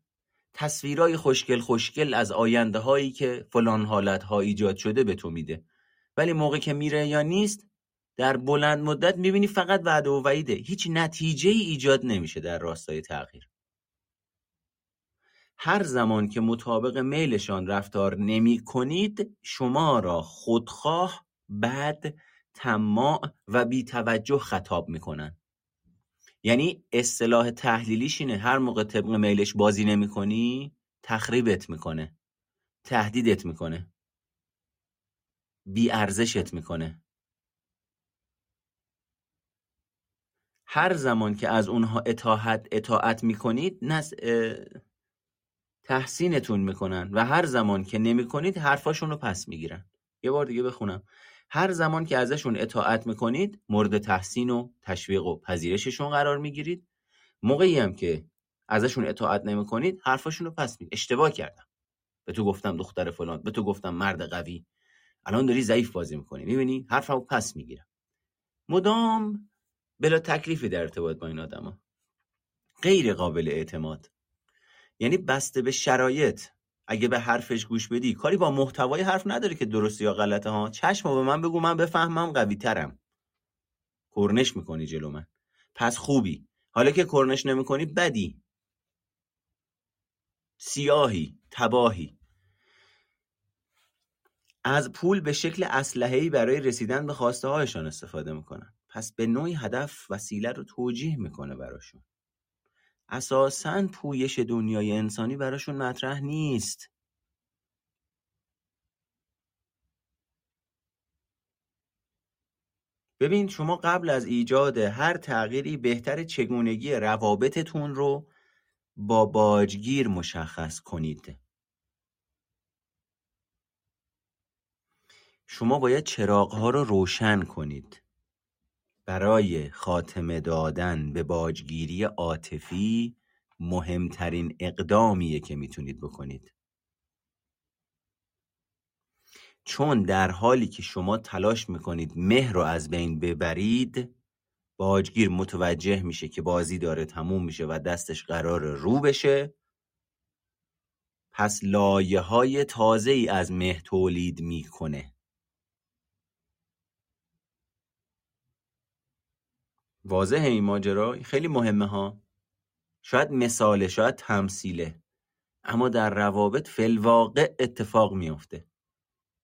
[SPEAKER 1] تصویرای خوشگل خوشگل از آینده هایی که فلان حالت ها ایجاد شده به تو میده. ولی موقع که میره یا نیست در بلند مدت می‌بینی فقط وعده و وعیده. هیچ نتیجه ای ایجاد نمیشه در راستای تغییر. هر زمان که مطابق میلشان رفتار نمی کنید شما را خودخواه بد طماع و بیتوجه خطاب می‌کنن. یعنی اصطلاح تحلیلیش اینه. هر موقع طبق میلش بازی نمی‌کنی تخریبت می‌کنه. تهدیدت می‌کنه. بی ارزشت می‌کنه. هر زمان که از اونها اطاعت اطاعت می‌کنید نس تحسینتون می‌کنن. و هر زمان که نمی‌کنید حرفاشون رو پس می‌گیرن. یه بار دیگه بخونم. هر زمان که ازشون اطاعت می‌کنید مورد تحسین و تشویق و پذیرششون قرار می‌گیرید. موقعی هم که ازشون اطاعت نمی‌کنید حرفاشون رو پس میگید اشتباه کردم. به تو گفتم دختر فلان به تو گفتم مرد قوی. الان داری ضعیف بازی می‌کنی می‌بینی؟ حرفمو پس می‌گیرم. مدام بلا تکلیفی در ارتباط با این آدما. غیر قابل اعتماد. یعنی بسته به شرایط. اگه به حرفش گوش بدی کاری با محتوای حرف نداره که درستی یا غلطه ها. چشم به من بگو من بفهمم قوی ترم. کرنش می‌کنی جلو من. پس خوبی. حالا که کرنش نمی‌کنی بدی. سیاهی تباهی. از پول به شکل اسلحه‌ای برای رسیدن به خواسته هایشان استفاده می‌کنن. پس به نوعی هدف وسیله رو توجیه می‌کنه براشون. اساسا پویش دنیای انسانی براشون مطرح نیست. ببین شما قبل از ایجاد هر تغییری بهتر چگونگی روابطتون رو با باجگیر مشخص کنید. شما باید چراغها رو روشن کنید. برای خاتمه دادن به باجگیری عاطفی مهمترین اقدامیه که می‌تونید بکنید. چون در حالی که شما تلاش می‌کنید مهر رو از بین ببرید باجگیر متوجه میشه که بازی داره تموم میشه و دستش قرار رو بشه. پس لایه های تازه ای از مه تولید می‌کنه. واضحه این ماجرا؟ خیلی مهمه ها. شاید مثاله شاید تمثیله. اما در روابط فلواقع اتفاق میافته.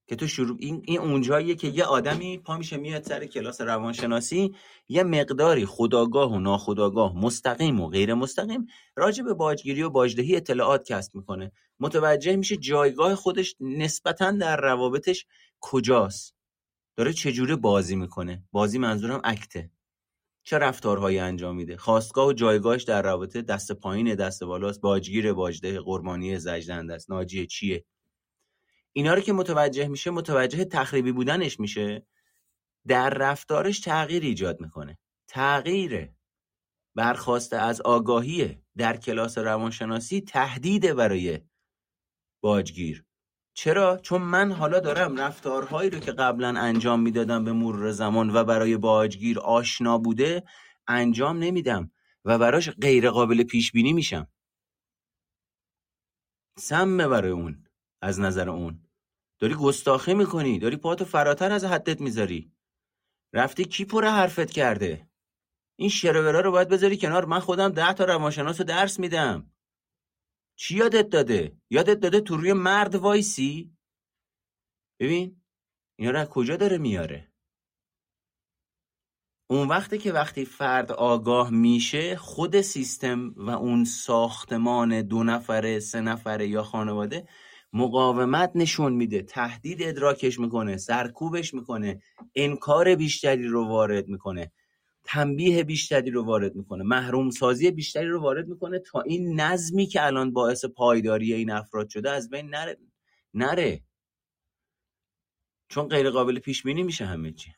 [SPEAKER 1] که تو شروع این, این اونجاییه که یه آدمی پا میشه میاد سر کلاس روانشناسی یه مقداری خداگاه و ناخداگاه مستقیم و غیر مستقیم راجع به باجگیری و باجدهی اطلاعات کسب می‌کنه. متوجه میشه جایگاه خودش نسبتا در روابطش کجاست. داره چجوره بازی می‌کنه. بازی منظورم اکته. چه رفتارهایی انجام میده؟ خواستگاه و جایگاهش در رابطه دست پایین دست بالاست باجگیر باجده قربانی زجدنده است ناجیه چیه؟ اینا رو که متوجه میشه متوجه تخریبی بودنش میشه در رفتارش تغییر ایجاد می‌کنه. تغییر برخواسته از آگاهی در کلاس روانشناسی تهدیده برای باجگیر. چرا؟ چون من حالا دارم رفتارهایی رو که قبلا انجام می‌دادم به مرور زمان و برای باجگیر آشنا بوده انجام نمیدم و براش غیر قابل پیش بینی میشم. سمه برای اون از نظر اون. داری گستاخی می‌کنی داری پاتو فراتر از حدت می‌ذاری. رفتی کی پر حرفت کرده؟ این شرورا رو باید بذاری کنار. من خودم ده تا روانشناس رو درس میدم. چی یادت داده؟ یادت داده تو روی مرد وایسی؟ ببین اینا رو از کجا داره میاره؟ اون وقتی که وقتی فرد آگاه میشه خود سیستم و اون ساختمان دو نفره سه نفره یا خانواده مقاومت نشون میده تهدید ادراکش می‌کنه سرکوبش می‌کنه انکار بیشتری رو وارد می‌کنه. تنبیه بیشتری رو وارد می‌کنه محروم سازی بیشتری رو وارد می‌کنه تا این نظمی که الان باعث پایداری این افراد شده از بین نره نره. چون غیر قابل پیش بینی میشه همه چی.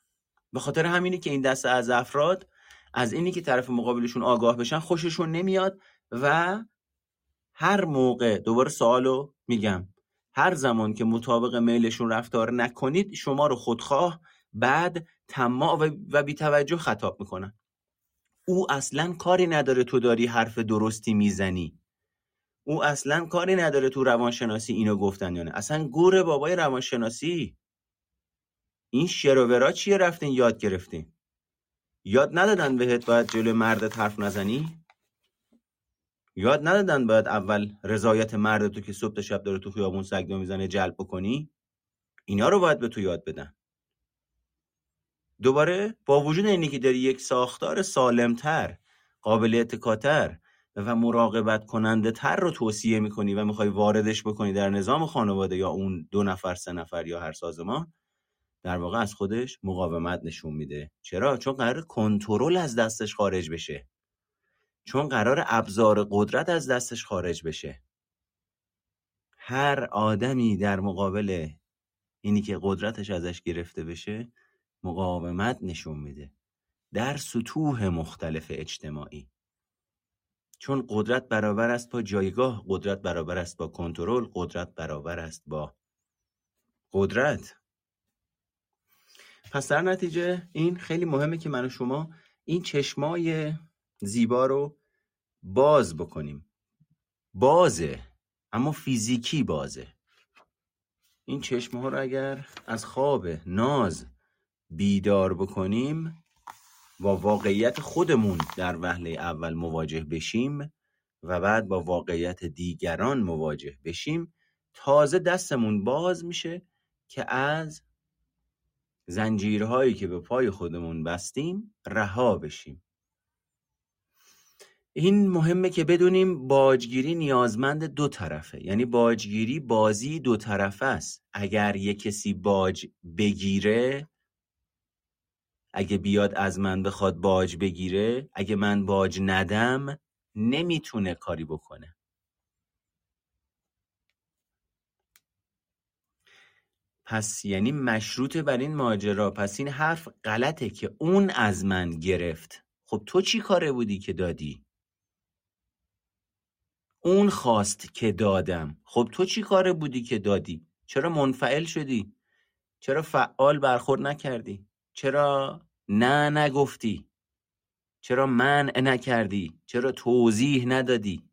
[SPEAKER 1] به خاطر همینی که این دسته از افراد از اینی که طرف مقابلشون آگاه بشن خوششون نمیاد و هر موقع دوباره سوالو میگم هر زمان که مطابق میلشون رفتار نکنید شما رو خودخواه بعد طماع و بیتوجه خطاب می‌کنن او اصلا کاری نداره تو داری حرف درستی می‌زنی. او اصلا کاری نداره تو روانشناسی اینو گفتن یا نه. اصلا گور بابای روانشناسی. این شروورا چیه رفتین یاد گرفتین؟ یاد ندادن بهت باید جلو مردت حرف نزنی؟ یاد ندادن باید اول رضایت مرد تو که صبح تا شب داره تو خیابون سگدو می‌زنه جلب بکنی؟ اینا رو باید به تو یاد بدن. دوباره با وجود اینی که داری یک ساختار سالمتر قابل اتکاتر و مراقبت کننده تر رو توصیه می‌کنی و می‌خوای واردش بکنی در نظام خانواده یا اون دو نفر سه نفر یا هر سازمان در واقع از خودش مقاومت نشون میده. چرا؟ چون قرار کنترل از دستش خارج بشه. چون قرار ابزار قدرت از دستش خارج بشه. هر آدمی در مقابل اینی که قدرتش ازش گرفته بشه مقاومت نشون میده. در سطوح مختلف اجتماعی. چون قدرت برابر است با جایگاه قدرت برابر است با کنترل قدرت برابر است با قدرت. پس در نتیجه این خیلی مهمه که من و شما این چشمای زیبا رو باز بکنیم. بازه اما فیزیکی بازه. این چشمه ها رو اگر از خواب ناز بیدار بکنیم با واقعیت خودمون در وهله اول مواجه بشیم و بعد با واقعیت دیگران مواجه بشیم. تازه دستمون باز میشه که از زنجیرهایی که به پای خودمون بستیم رها بشیم. این مهمه که بدونیم باجگیری نیازمند دو طرفه. یعنی باجگیری بازی دو طرفه است. اگر یک کسی باج بگیره اگه بیاد از من بخواد باج بگیره اگه من باج ندم نمی‌تونه کاری بکنه. پس یعنی مشروط بر این ماجرا پس این حرف غلطه که اون از من گرفت. خب تو چی کاره بودی که دادی؟ اون خواست که دادم. خب تو چی کاره بودی که دادی؟ چرا منفعل شدی؟ چرا فعال برخورد نکردی؟ چرا نه نگفتی. چرا منع نکردی؟ چرا توضیح ندادی؟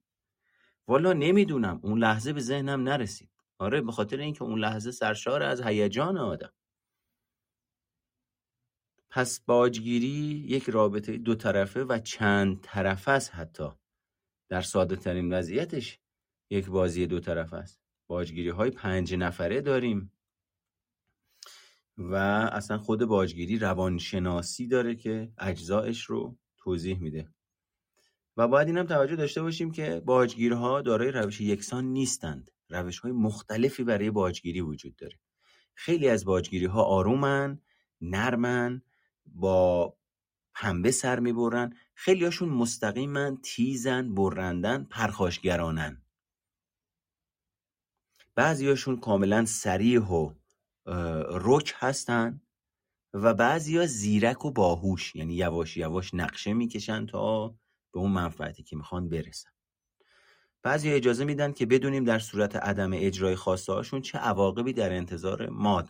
[SPEAKER 1] والا نمی‌دونم. اون لحظه به ذهنم نرسید. آره به خاطر اینکه اون لحظه سرشار از هیجان آدم. پس باجگیری یک رابطه دو طرفه و چند طرفه است حتی. در ساده ترین وضعیتش یک بازی دو طرفه است. باجگیری های پنج نفره داریم. و اصلا خود باجگیری روانشناسی داره که اجزایش رو توضیح میده. و باید اینم توجه داشته باشیم که باجگیرها دارای روش یکسان نیستند. روش های مختلفی برای باجگیری وجود داره. خیلی از باجگیری ها آرومن نرمن با پنبه سر می‌برن. خیلی هاشون مستقیمن تیزن برندن پرخاشگرانن. بعضی هاشون کاملا سریح و رک هستن و بعضی زیرک و باهوش یعنی یواش یواش نقشه می‌کشن تا به اون منفعتی که می‌خوان برسن. بعضی اجازه میدن که بدونیم در صورت عدم اجرای خواسته هاشون چه عواقبی در انتظار ماد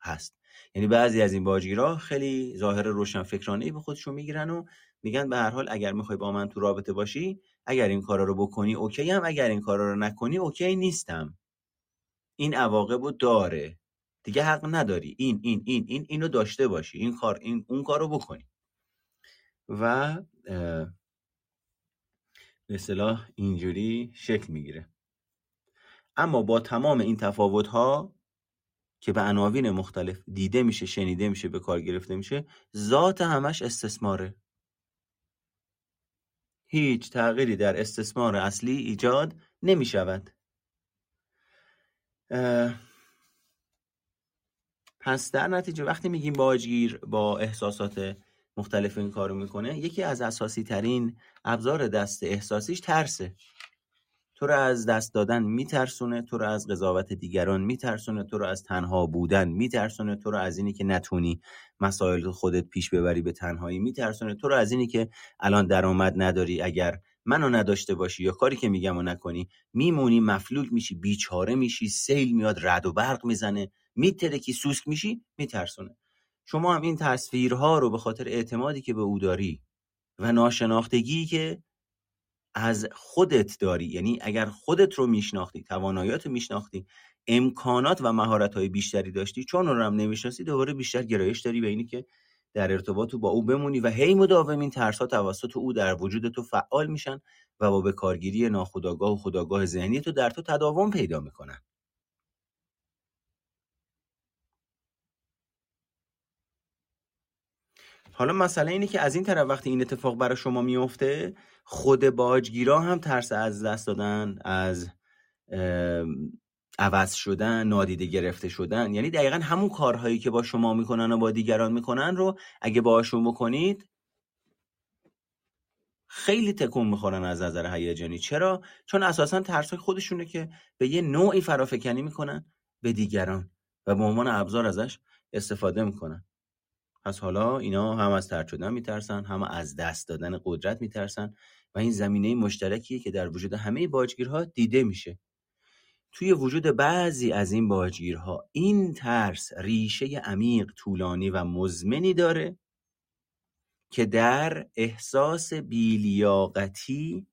[SPEAKER 1] هست. یعنی بعضی از این باجگیرها خیلی ظاهر روشن فکرانه به خودشون می‌گیرن و میگن به هر حال اگر می‌خوای با من تو رابطه باشی اگر این کارا رو بکنی اوکی هم اگر این کارا رو نکنی اوکی نیستم. این عواقب رو داره. دیگه حق نداری. این این این این اینو داشته باشی. این کار این اون کارو بکنی. و به اصطلاح اینجوری شکل می‌گیره. اما با تمام این تفاوت ها که به عناوین مختلف دیده میشه شنیده میشه به کار گرفته میشه ذات همش استثماره. هیچ تغییری در استثمار اصلی ایجاد نمی شود پس در نتیجه وقتی میگیم باجگیر با احساسات مختلف این کارو می‌کنه یکی از اساسی ترین ابزار دست احساسیش ترسه. تو رو از دست دادن میترسونه تو رو از قضاوت دیگران میترسونه تو رو از تنها بودن میترسونه تو رو از اینی که نتونی مسائل خودت پیش ببری به تنهایی میترسونه تو رو از اینی که الان درآمد نداری اگر منو نداشته باشی یا کاری که میگم و نکنی میمونی مفلوک میشی بیچاره میشی سیل میاد رد و برق می‌زنه میترکی سوسک میشی میترسونه. شما هم این تصویرها رو به خاطر اعتمادی که به او داری و ناشناختگی که از خودت داری یعنی اگر خودت رو میشناختی تواناییات رو میشناختی امکانات و مهارت های بیشتری داشتی چون رو هم نمی‌شناسی دوباره بیشتر گرایش داری به اینی که در ارتباط با او بمونی و هی مداوم این ترس ها توسط او در وجود تو فعال میشن و با به کارگیری ناخودآگاه و خداگاه ذهنی تو در تو تداوم پیدا می‌کنن. حالا مسئله اینه که از این طرف وقتی این اتفاق برای شما میفته خود باجگیرا هم ترس از دست دادن از عوض شدن نادیده گرفته شدن یعنی دقیقا همون کارهایی که با شما می‌کنن و با دیگران می‌کنن رو اگه باشون بکنید خیلی تکون می‌خورن از نظر هیجانی. چرا؟ چون اساسا ترس خودشونه که به یه نوعی فرافکنی می‌کنن به دیگران و به عنوان ابزار ازش استفاده می‌کنن. پس حالا اینا هم از ترد شدن میترسن هم از دست دادن قدرت میترسن و این زمینه مشترکیه که در وجود همه باجگیرها دیده میشه. توی وجود بعضی از این باجگیرها این ترس ریشه عمیق طولانی و مزمنی داره که در احساس بیلیاقتی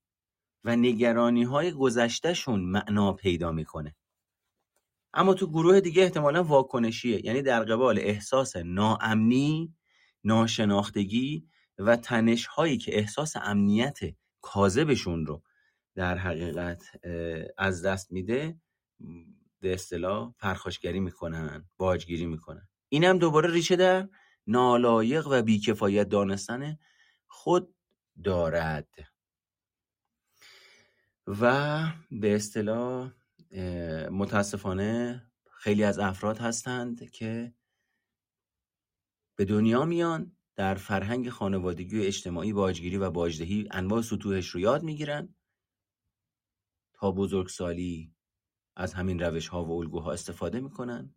[SPEAKER 1] و نگرانی های گذشتهشون معنا پیدا می‌کنه. اما تو گروه دیگه احتمالا واکنشیه یعنی در قبال احساس ناامنی ناشناختگی و تنش هایی که احساس امنیت کاذبشون رو در حقیقت از دست میده. به اصطلاح پرخاشگری می‌کنن باجگیری می‌کنن. اینم دوباره ریشه در نالایق و بیکفایت دانستن خود دارد. و به اصطلاح متاسفانه خیلی از افراد هستند که به دنیا میان در فرهنگ خانوادگی و اجتماعی باجگیری و باجدهی انواع سطوحش رو یاد می‌گیرن تا بزرگسالی از همین روش ها و الگوها استفاده می‌کنن.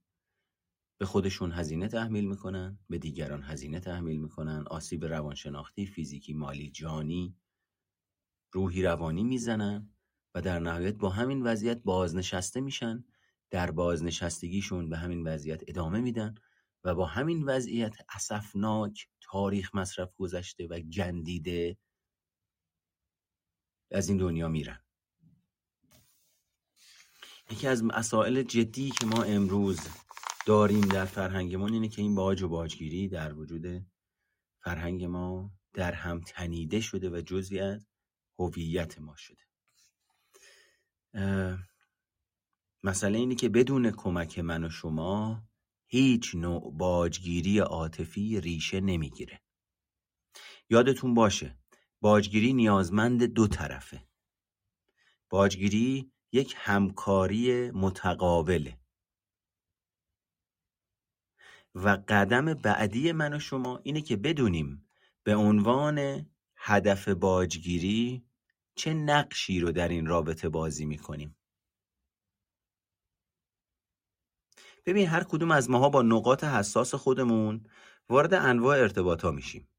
[SPEAKER 1] به خودشون هزینه تحمیل می‌کنن به دیگران هزینه تحمیل می‌کنن. آسیب روانشناختی فیزیکی مالی جانی روحی روانی می‌زنن و در نهایت با همین وضعیت بازنشسته میشن. در بازنشستگیشون به همین وضعیت ادامه میدن و با همین وضعیت اسفناک تاریخ مصرف گذشته و گندیده از این دنیا میرن. یکی از مسائل جدی که ما امروز داریم در فرهنگمون اینه که این باج و باجگیری در وجود فرهنگ ما در هم تنیده شده و جزوی از هویت ما شده. مسئله اینه که بدون کمک من و شما هیچ نوع باجگیری عاطفی ریشه نمی‌گیره. یادتون باشه باجگیری نیازمند دو طرفه. باجگیری یک همکاری متقابله و قدم بعدی من و شما اینه که بدونیم به عنوان هدف باجگیری چه نقشی رو در این رابطه بازی می‌کنیم. ببین هر کدوم از ماها با نقاط حساس خودمون وارد انواع ارتباط ها میشیم.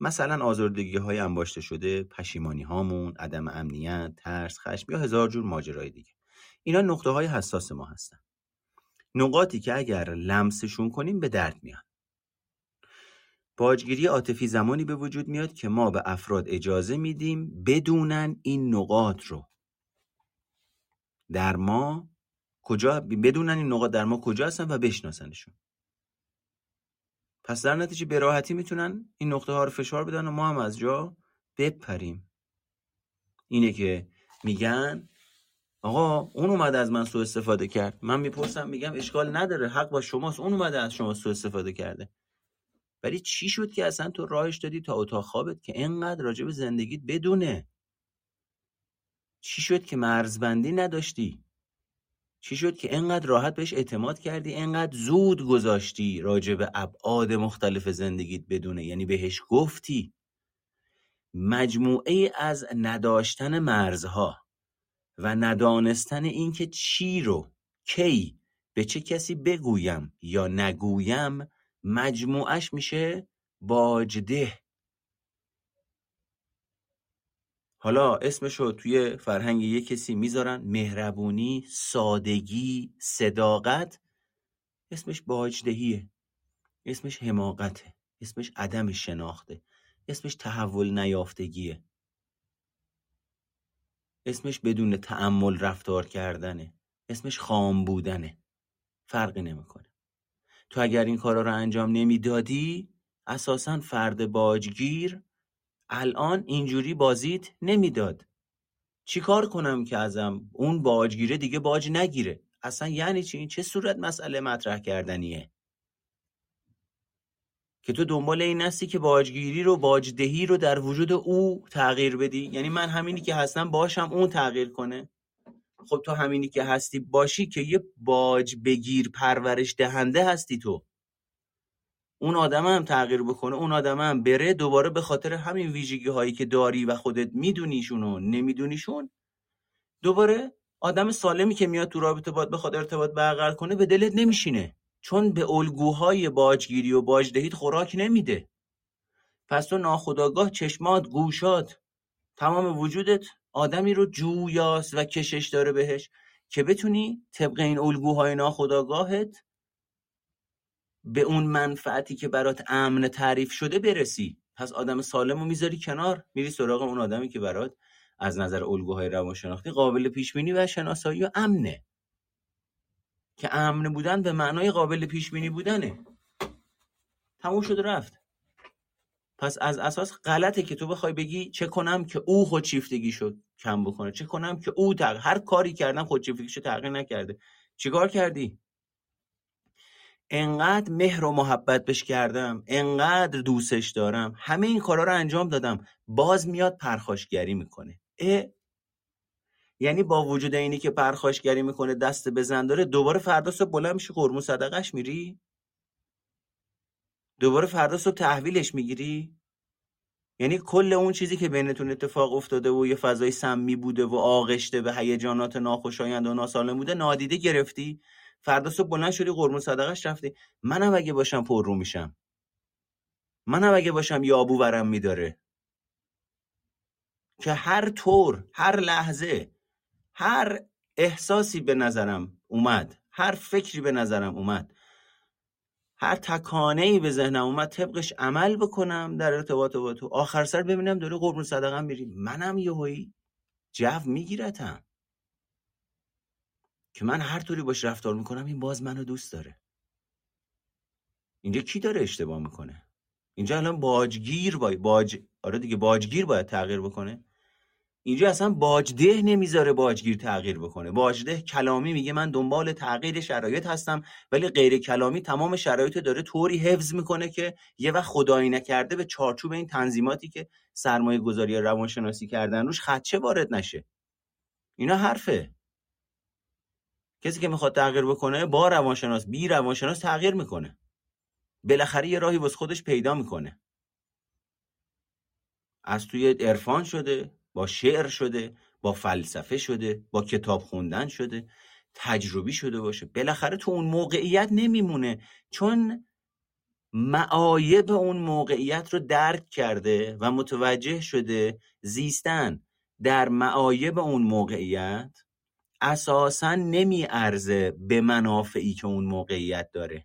[SPEAKER 1] مثلا آزردگی های انباشته شده پشیمانی هامون عدم امنیت ترس خشم یا هزار جور ماجرای دیگه. اینا نقطه های حساس ما هستن. نقاطی که اگر لمسشون کنیم به درد میان باجگیری عاطفی زمانی به وجود میاد که ما به افراد اجازه میدیم بدونن این نقاط رو. در ما کجا بدونن این نقاط در ما کجا هستن و بشناسنشون. پس در نتیجه به راحتی می‌تونن این نقطه ها رو فشار بدن و ما هم از جا بپریم. اینه که میگن آقا اون اومده از من سوء استفاده کرد. من می‌پرسم میگم اشکال نداره حق با شماست. اون اومده از شما سوء استفاده کرده. ولی چی شد که اصلا تو راهش دادی تا اتاق خوابت که انقدر راجع به زندگیت بدونه؟ چی شد که مرزبندی نداشتی؟ چی شد که انقدر راحت بهش اعتماد کردی انقدر زود گذاشتی راجع به ابعاد مختلف زندگیت بدونه؟ یعنی بهش گفتی مجموعه از نداشتن مرزها و ندانستن اینکه چی رو کی به چه کسی بگویم یا نگویم مجموعش میشه باجده. حالا اسمشو توی فرهنگ یه کسی می‌ذارن مهربونی سادگی صداقت. اسمش باجدهیه. اسمش حماقته. اسمش عدم شناخته. اسمش تحول نیافتگیه. اسمش بدون تعمل رفتار کردنه. اسمش خام بودنه. فرقی نمی‌کنه. تو اگر این کارا رو انجام نمی‌دادی اساسا فرد باجگیر الان اینجوری بازیت نمی‌داد. چیکار کنم که ازم اون باجگیره دیگه باج نگیره؟ اصلا یعنی چی؟ این چه صورت مسئله مطرح کردنیه؟ که تو دنبال این هستی که باجگیری رو باجدهی رو در وجود او تغییر بدی؟ یعنی من همینی که هستم باشم اون تغییر کنه؟ خب تو همینی که هستی باشی که یه باج بگیر پرورش دهنده هستی تو. اون آدم هم تغییر بکنه اون آدم هم بره دوباره به خاطر همین ویژگی هایی که داری و خودت میدونیشون و نمیدونیشون دوباره آدم سالمی که میاد تو رابطه باید بخواد ارتباط برقرار کنه به دلت نمیشینه. چون به الگوهای باجگیری و باجدهید خوراک نمیده. پس تو ناخداگاه چشمات گوشات تمام وجودت آدمی رو جویاست و کشش داره بهش که بتونی طبق این الگوهای ناخداگاهت به اون منفعتی که برات امن تعریف شده برسی. پس آدم سالم رو می‌ذاری کنار میری سراغ اون آدمی که برات از نظر الگوهای روانشناختی قابل پیش بینی و شناسایی و امنه. که امن بودن به معنای قابل پیش بینی بودنه. تموم شد رفت. پس از اساس غلطه که تو بخوای بگی چه کنم که او خودشیفتگی شد کم بکنه. چه کنم که او تغییر هر کاری کردم خودشیفتگیشو تغییر نکرده. چیکار کردی؟ انقدر مهر و محبت بش کردم انقدر دوستش دارم همه این کارا رو انجام دادم. باز میاد پرخاشگری می‌کنه. اه. یعنی با وجود اینی که پرخاشگری می‌کنه دست بزن داره دوباره فردا صبح بلند میشی قرمون صدقش میری؟ دوباره فردا صبح تحویلش می‌گیری؟ یعنی کل اون چیزی که بینتون اتفاق افتاده و یه فضای سمی بوده و آغشته به هیجانات ناخوشایند و ناسالم بوده نادیده گرفتی؟ فردا صبح بلند شدی قرمون صدقش رفتی. منم اگه باشم پر رو میشم. منم اگه باشم یابو ورم میداره. که هر طور هر لحظه هر احساسی به نظرم اومد هر فکری به نظرم اومد هر تکانه ای به ذهنم اومد طبقش عمل بکنم در ارتباط با تو. آخر سر ببینم داره قربون صدقه میری. منم یهویی جو میگیرتم. که من هر طوری باش رفتار می‌کنم این باز منو دوست داره. اینجا کی داره اشتباه می‌کنه؟ اینجا الان باجگیر باید باج آره دیگه باجگیر باید تغییر بکنه. اینجا اصلا باجده نمی‌ذاره باجگیر تغییر بکنه. باجده کلامی میگه من دنبال تغییر شرایط هستم ولی غیر کلامی تمام شرایط داره طوری حفظ می‌کنه که یه وقت خدایی نکرده به چارچوب این تنظیماتی که سرمایه گذاری روانشناسی کردن روش خدچه وارد نشه. اینا حرفه. کسی که می‌خواد تغییر بکنه با روانشناس بی روانشناس تغییر می‌کنه. بالاخره یه راهی واسه خودش پیدا می‌کنه. از توی عرفان شده با شعر شده با فلسفه شده با کتاب خوندن شده تجربی شده باشه. بالاخره تو اون موقعیت نمیمونه. چون معایب اون موقعیت رو درک کرده و متوجه شده زیستن. در معایب اون موقعیت اساسا نمیارزه به منافعی که اون موقعیت داره.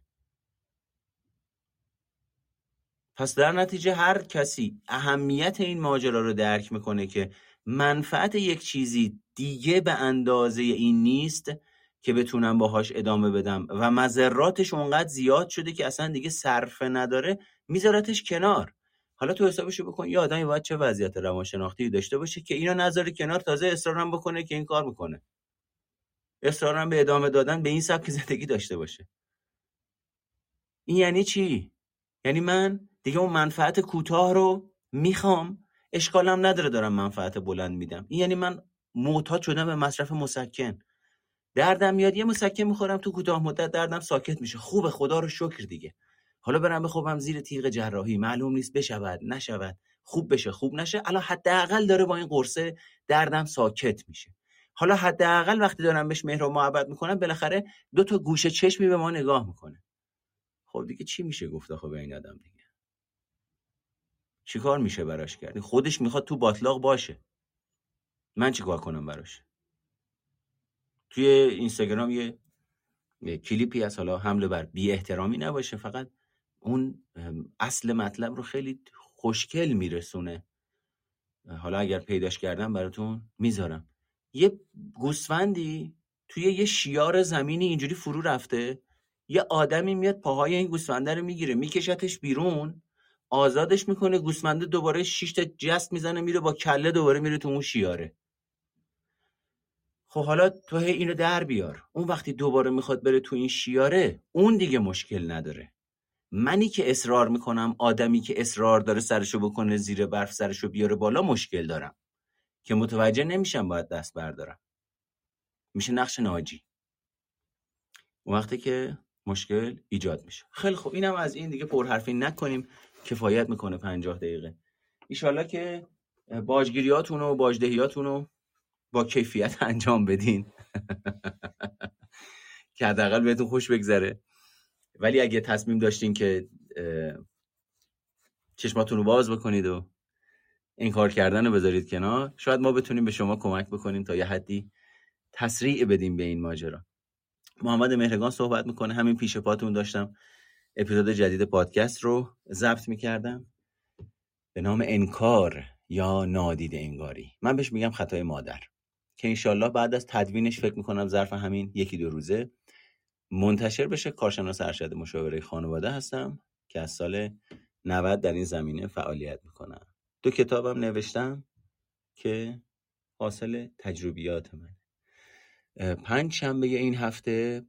[SPEAKER 1] پس در نتیجه هر کسی اهمیت این ماجرا رو درک می‌کنه که منفعت یک چیزی دیگه به اندازه این نیست که بتونم باهاش ادامه بدم و مذراتش اونقدر زیاد شده که اصلا دیگه صرفه نداره میذارتش کنار. حالا تو حسابشو بکن یه آدمی باید چه وضعیت روانشناختی داشته باشه که اینو نظر کنار تازه اصرارم بکنه که این کار می‌کنه اصرارم به ادامه دادن به این سبک زندگی داشته باشه. این یعنی چی؟ یعنی من دیگه اون منفعت کوتاه رو می‌خوام اشکالم نداره دارم منفعت بلند میدم. این یعنی من معتاد شدم به مصرف مسکن. دردم میاد یه مسکن می‌خورم تو کوتاه مدت دردم ساکت میشه. خوبه خدا رو شکر دیگه. حالا برم بخوابم زیر تیغ جراحی. معلوم نیست بشود نشود. خوب بشه خوب نشه. الان حداقل داره با این قرصه دردم ساکت میشه. حالا حداقل وقتی دارم بهش مهر و محبت می‌کنم بالاخره دو تا گوشه چشمی به ما نگاه می‌کنه. خب دیگه چی میشه گفت آخه به این آدم دیگه؟ چیکار میشه براش کرد؟ خودش می‌خواد تو باطلاق باشه. من چیکار کنم براش؟ توی اینستاگرام یه کلیپی از حالا حمله بر بی احترامی نباشه فقط اون اصل مطلب رو خیلی خوشکل میرسونه. حالا اگر پیداش کردم براتون می‌ذارم. یه گوسفندی توی یه شیار زمینی اینجوری فرو رفته. یه آدمی میاد پاهای این گوسفنده رو می‌گیره میکشتش بیرون آزادش می‌کنه گوسفنده دوباره شیشت جست می‌زنه میره با کله دوباره میره تو اون شیاره. خب حالا تو هی اینو در بیار. اون وقتی دوباره می‌خواد بره تو این شیاره اون دیگه مشکل نداره. منی که اصرار می‌کنم آدمی که اصرار داره سرشو بکنه زیر برف سرشو بیاره بالا مشکل دارم. که متوجه نمیشم باید دست بردارم. میشه نقش ناجی. وقتی که مشکل ایجاد میشه. خیلی خوب. اینم از این دیگه پرحرفی نکنیم. کفایت می‌کنه پنجاه دقیقه. ایشالله که باجگیریاتون و باجدهیاتون رو با کیفیت انجام بدین. که حداقل بهتون خوش بگذره. ولی اگه تصمیم داشتین که چشماتون رو باز بکنید و این کار کردن رو بذارید کنار. شاید ما بتونیم به شما کمک بکنیم تا یه حدی تسریع بدیم به این ماجرا. محمد مهرگان صحبت می‌کنه. همین پیش پاتون داشتم. اپیزود جدید پادکست رو ضبط می‌کردم. به نام انکار یا نادید انگاری. من بهش میگم خطای مادر. که انشالله بعد از تدوینش فکر می‌کنم ظرف همین یکی دو روزه منتشر بشه. کارشناس ارشد مشاوره خانواده هستم که از سال 90 در این زمینه فعالیت می‌کنم. دو کتابم نوشتم که حاصل تجربیات من پنج شنبه این هفته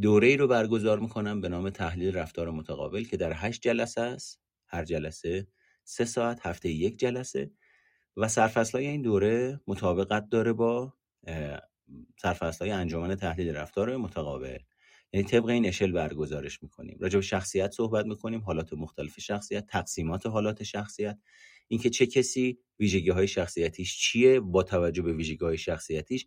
[SPEAKER 1] دوره ای رو برگزار می‌کنم به نام تحلیل رفتار متقابل که در هشت جلسه است. هر جلسه سه ساعت هفته یک جلسه. و سرفصلای این دوره مطابقت داره با سرفصلای انجمن تحلیل رفتار متقابل. یعنی طبق این اشل برگزارش می‌کنیم. راجع به شخصیت صحبت می‌کنیم حالات مختلف شخصیت تقسیمات حالات شخصیت. اینکه چه کسی ویژگی های شخصیتیش چیه با توجه به ویژگی های شخصیتیش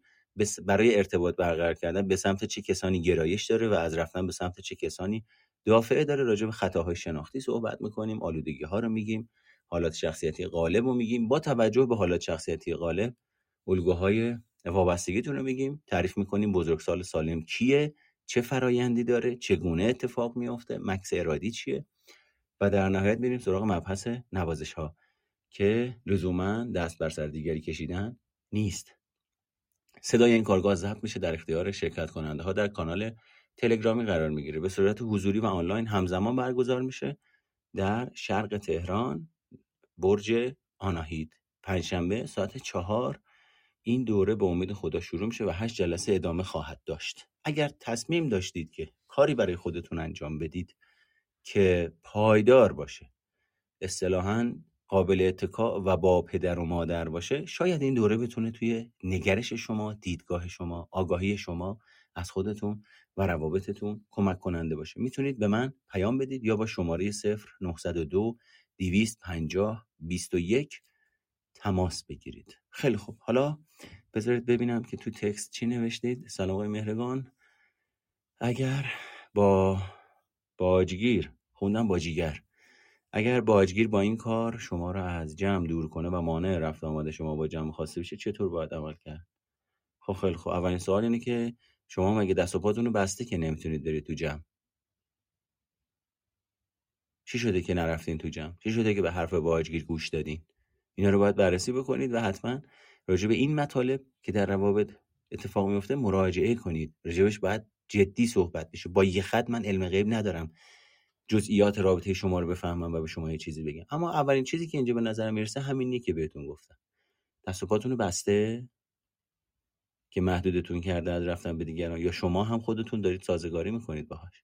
[SPEAKER 1] برای ارتباط برقرار کردن به سمت چه کسانی گرایش داره و از رفتن به سمت چه کسانی دافعه داره. راجع به خطاهای شناختی صحبت می‌کنیم آلودگی ها رو میگیم حالات شخصیتی غالب رو میگیم. با توجه به حالات شخصیتی غالب الگوهای وابستگیتون رو میگیم. تعریف می‌کنیم بزرگسال سالم کیه چه فرایندی داره چگونه اتفاق میافته مکس ارادی چیه؟ و در نهایت میریم سراغ مبحث نوازش ها که لزوما دست بر سر دیگری کشیدن نیست. صدای این کارگاه ضبط میشه در اختیار شرکت کننده ها در کانال تلگرامی قرار می‌گیره. به صورت حضوری و آنلاین همزمان برگزار میشه در شرق تهران برج آناهید. پنجشنبه ساعت چهار این دوره به امید خدا شروع میشه و هشت جلسه ادامه خواهد داشت. اگر تصمیم داشتید که کاری برای خودتون انجام بدید که پایدار باشه اصطلاحا قابل اتکا و با پدر و مادر باشه شاید این دوره بتونه توی نگرش شما دیدگاه شما آگاهی شما از خودتون و روابطتون کمک کننده باشه. می‌تونید به من پیام بدید یا با شماره 0 902 250 21 تماس بگیرید. خیلی خوب. حالا بذارید ببینم که تو تکست چی نوشتید. سلام آقای مهرگان اگر با باجگیر خوندم باجیگر. اگر باجگیر با این کار شما را از جمع دور کنه و مانع رفت آمده شما با جمع خواسته بشه چطور باید عمل کرد؟ خب خیلی خوب. اولین سوال اینه که شما مگه دست و پاتون رو بسته که نمی‌تونید برید تو جمع؟ چی شده که نرفتین تو جمع؟ چی شده که به حرف باجگیر گوش دادین؟ اینا رو باید بررسی بکنید و حتما راجع به این مطالب که در روابط اتفاق میفته مراجعه کنید. راجبش باید جدی صحبت بشه. با یه خط من علم غیب ندارم. جزئیات رابطه شما رو بفهمم و به شما یه چیزی بگم. اما اولین چیزی که اینجا به نظرم می‌رسه همینیه که بهتون گفتم. دست بسته؟ که محدودتون کرده از رفتن به دیگران. یا شما هم خودتون دارید سازگاری می‌کنید باهاش.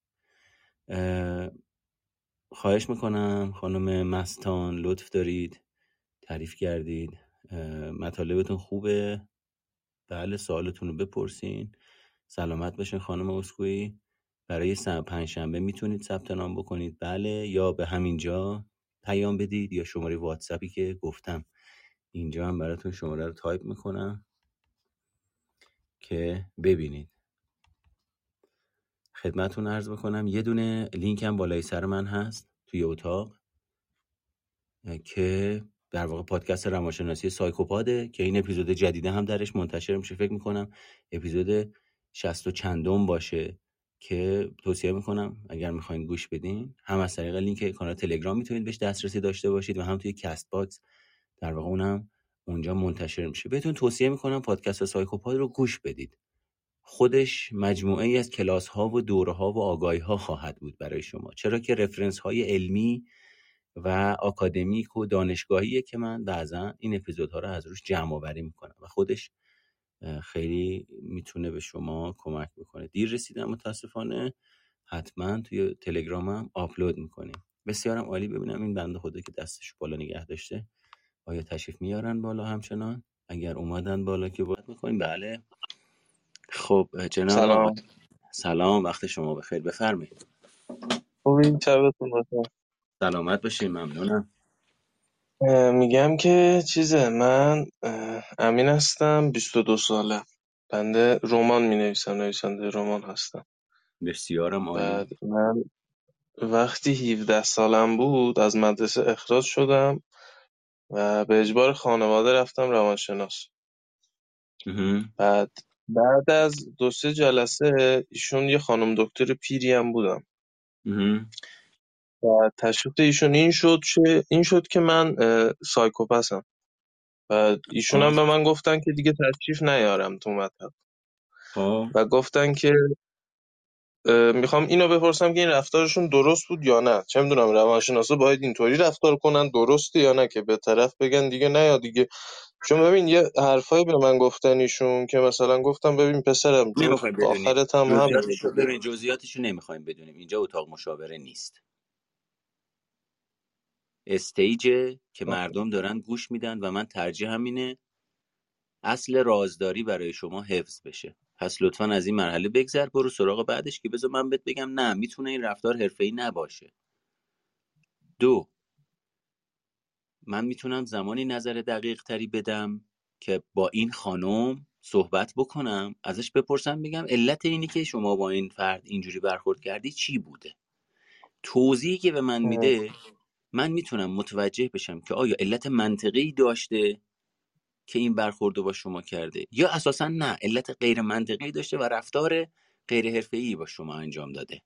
[SPEAKER 1] خواهش می‌کنم خانم مستان لطف دارید. تعریف کردید مطالبتون خوبه؟ بله سوالتون رو بپرسین. سلامت باشین خانم اسکویی برای پنجشنبه می‌تونید ثبت نام بکنید. بله یا به همینجا پیام بدید یا شماره واتسپی که گفتم. اینجا هم براتون شماره رو تایپ می‌کنم که ببینید. خدمتون عرض بکنم یه دونه لینک هم بالای سر من هست توی اتاق که در واقع پادکست روانشناسی سایکوپاده که این اپیزود جدیده هم درش منتشر میشه. فکر می‌کنم اپیزود شست و چندم باشه که توصیه می‌کنم اگر می‌خواین گوش بدین. هم از طریق لینک کانال تلگرام می‌تونید بهش دسترسی داشته باشید و هم توی Castbox در واقع اونم اونجا منتشر میشه. بهتون توصیه می‌کنم پادکست سایکوپاد رو گوش بدید. خودش مجموعه ای از کلاس ها و دوره ها و آگاهی ها خواهد بود برای شما. چرا که رفرنس های علمی و آکادمیک و دانشگاهیه که من بعضا این اپیزودها رو از روش جمع آوری می‌کنم و خودش خیلی می‌تونه به شما کمک بکنه. دیر رسیدم متاسفانه. حتما توی تلگرامم آپلود می‌کنیم. بسیارم عالی. ببینم این بنده خدا که دستش بالا نگه داشته آیا تشریف میارن بالا همچنان؟ اگر اومدن بالا که باید می‌کنیم. بله. خب جناب
[SPEAKER 2] سلام.
[SPEAKER 1] سلام. وقت شما بخیر. بفرمایید.
[SPEAKER 2] خوبین. شبتون بخیر.
[SPEAKER 1] سلامت باشین ممنونم.
[SPEAKER 2] میگم که چیزه من امین هستم 22 ساله. بنده رمان می نویسم نویسنده رمان هستم.
[SPEAKER 1] بسیارم عالی.
[SPEAKER 2] بعد من وقتی 17 سالم بود از مدرسه اخراج شدم و به اجبار خانواده رفتم روانشناس.
[SPEAKER 1] مهم.
[SPEAKER 2] بعد بعد از دو سه جلسه ایشون یه خانم دکتر پیری هم بودم. و تشخیص ایشون این شد که این شد که من اه، سایکوپسم و ایشون هم به من گفتن که دیگه تشریف نیارم تو مطب.
[SPEAKER 1] خب
[SPEAKER 2] و گفتن که اه، می‌خوام اینو بپرسم که این رفتارشون درست بود یا نه. چه می‌دونم روانشناسا باید اینطوری رفتار کنن درسته یا نه که به طرف بگن دیگه نه یا دیگه. چون ببین یه حرفایی به من گفتن ایشون که مثلا گفتم ببین پسرم جفت
[SPEAKER 1] نمی‌خوایم بدونیم.
[SPEAKER 2] آخرت هم
[SPEAKER 1] ببین جزئیاتشو نمی‌خوایم بدونیم. اینجا اتاق مشاوره نیست. استیجه که مردم دارن گوش میدن و من ترجیح همینه اصل رازداری برای شما حفظ بشه. پس لطفا از این مرحله بگذر برو سراغ بعدش که بذار من بهت بگم نه می‌تونه این رفتار حرفه‌ای نباشه. دو من می‌تونم زمانی نظر دقیق تری بدم که با این خانم صحبت بکنم ازش بپرسم بگم علت اینی که شما با این فرد اینجوری برخورد کردی چی بوده؟ توضیحی که به من. میده من می‌تونم متوجه بشم که آیا علت منطقی داشته که این برخورد با شما کرده یا اساسا نه علت غیر منطقی داشته و رفتار غیر حرفه‌ای با شما انجام داده.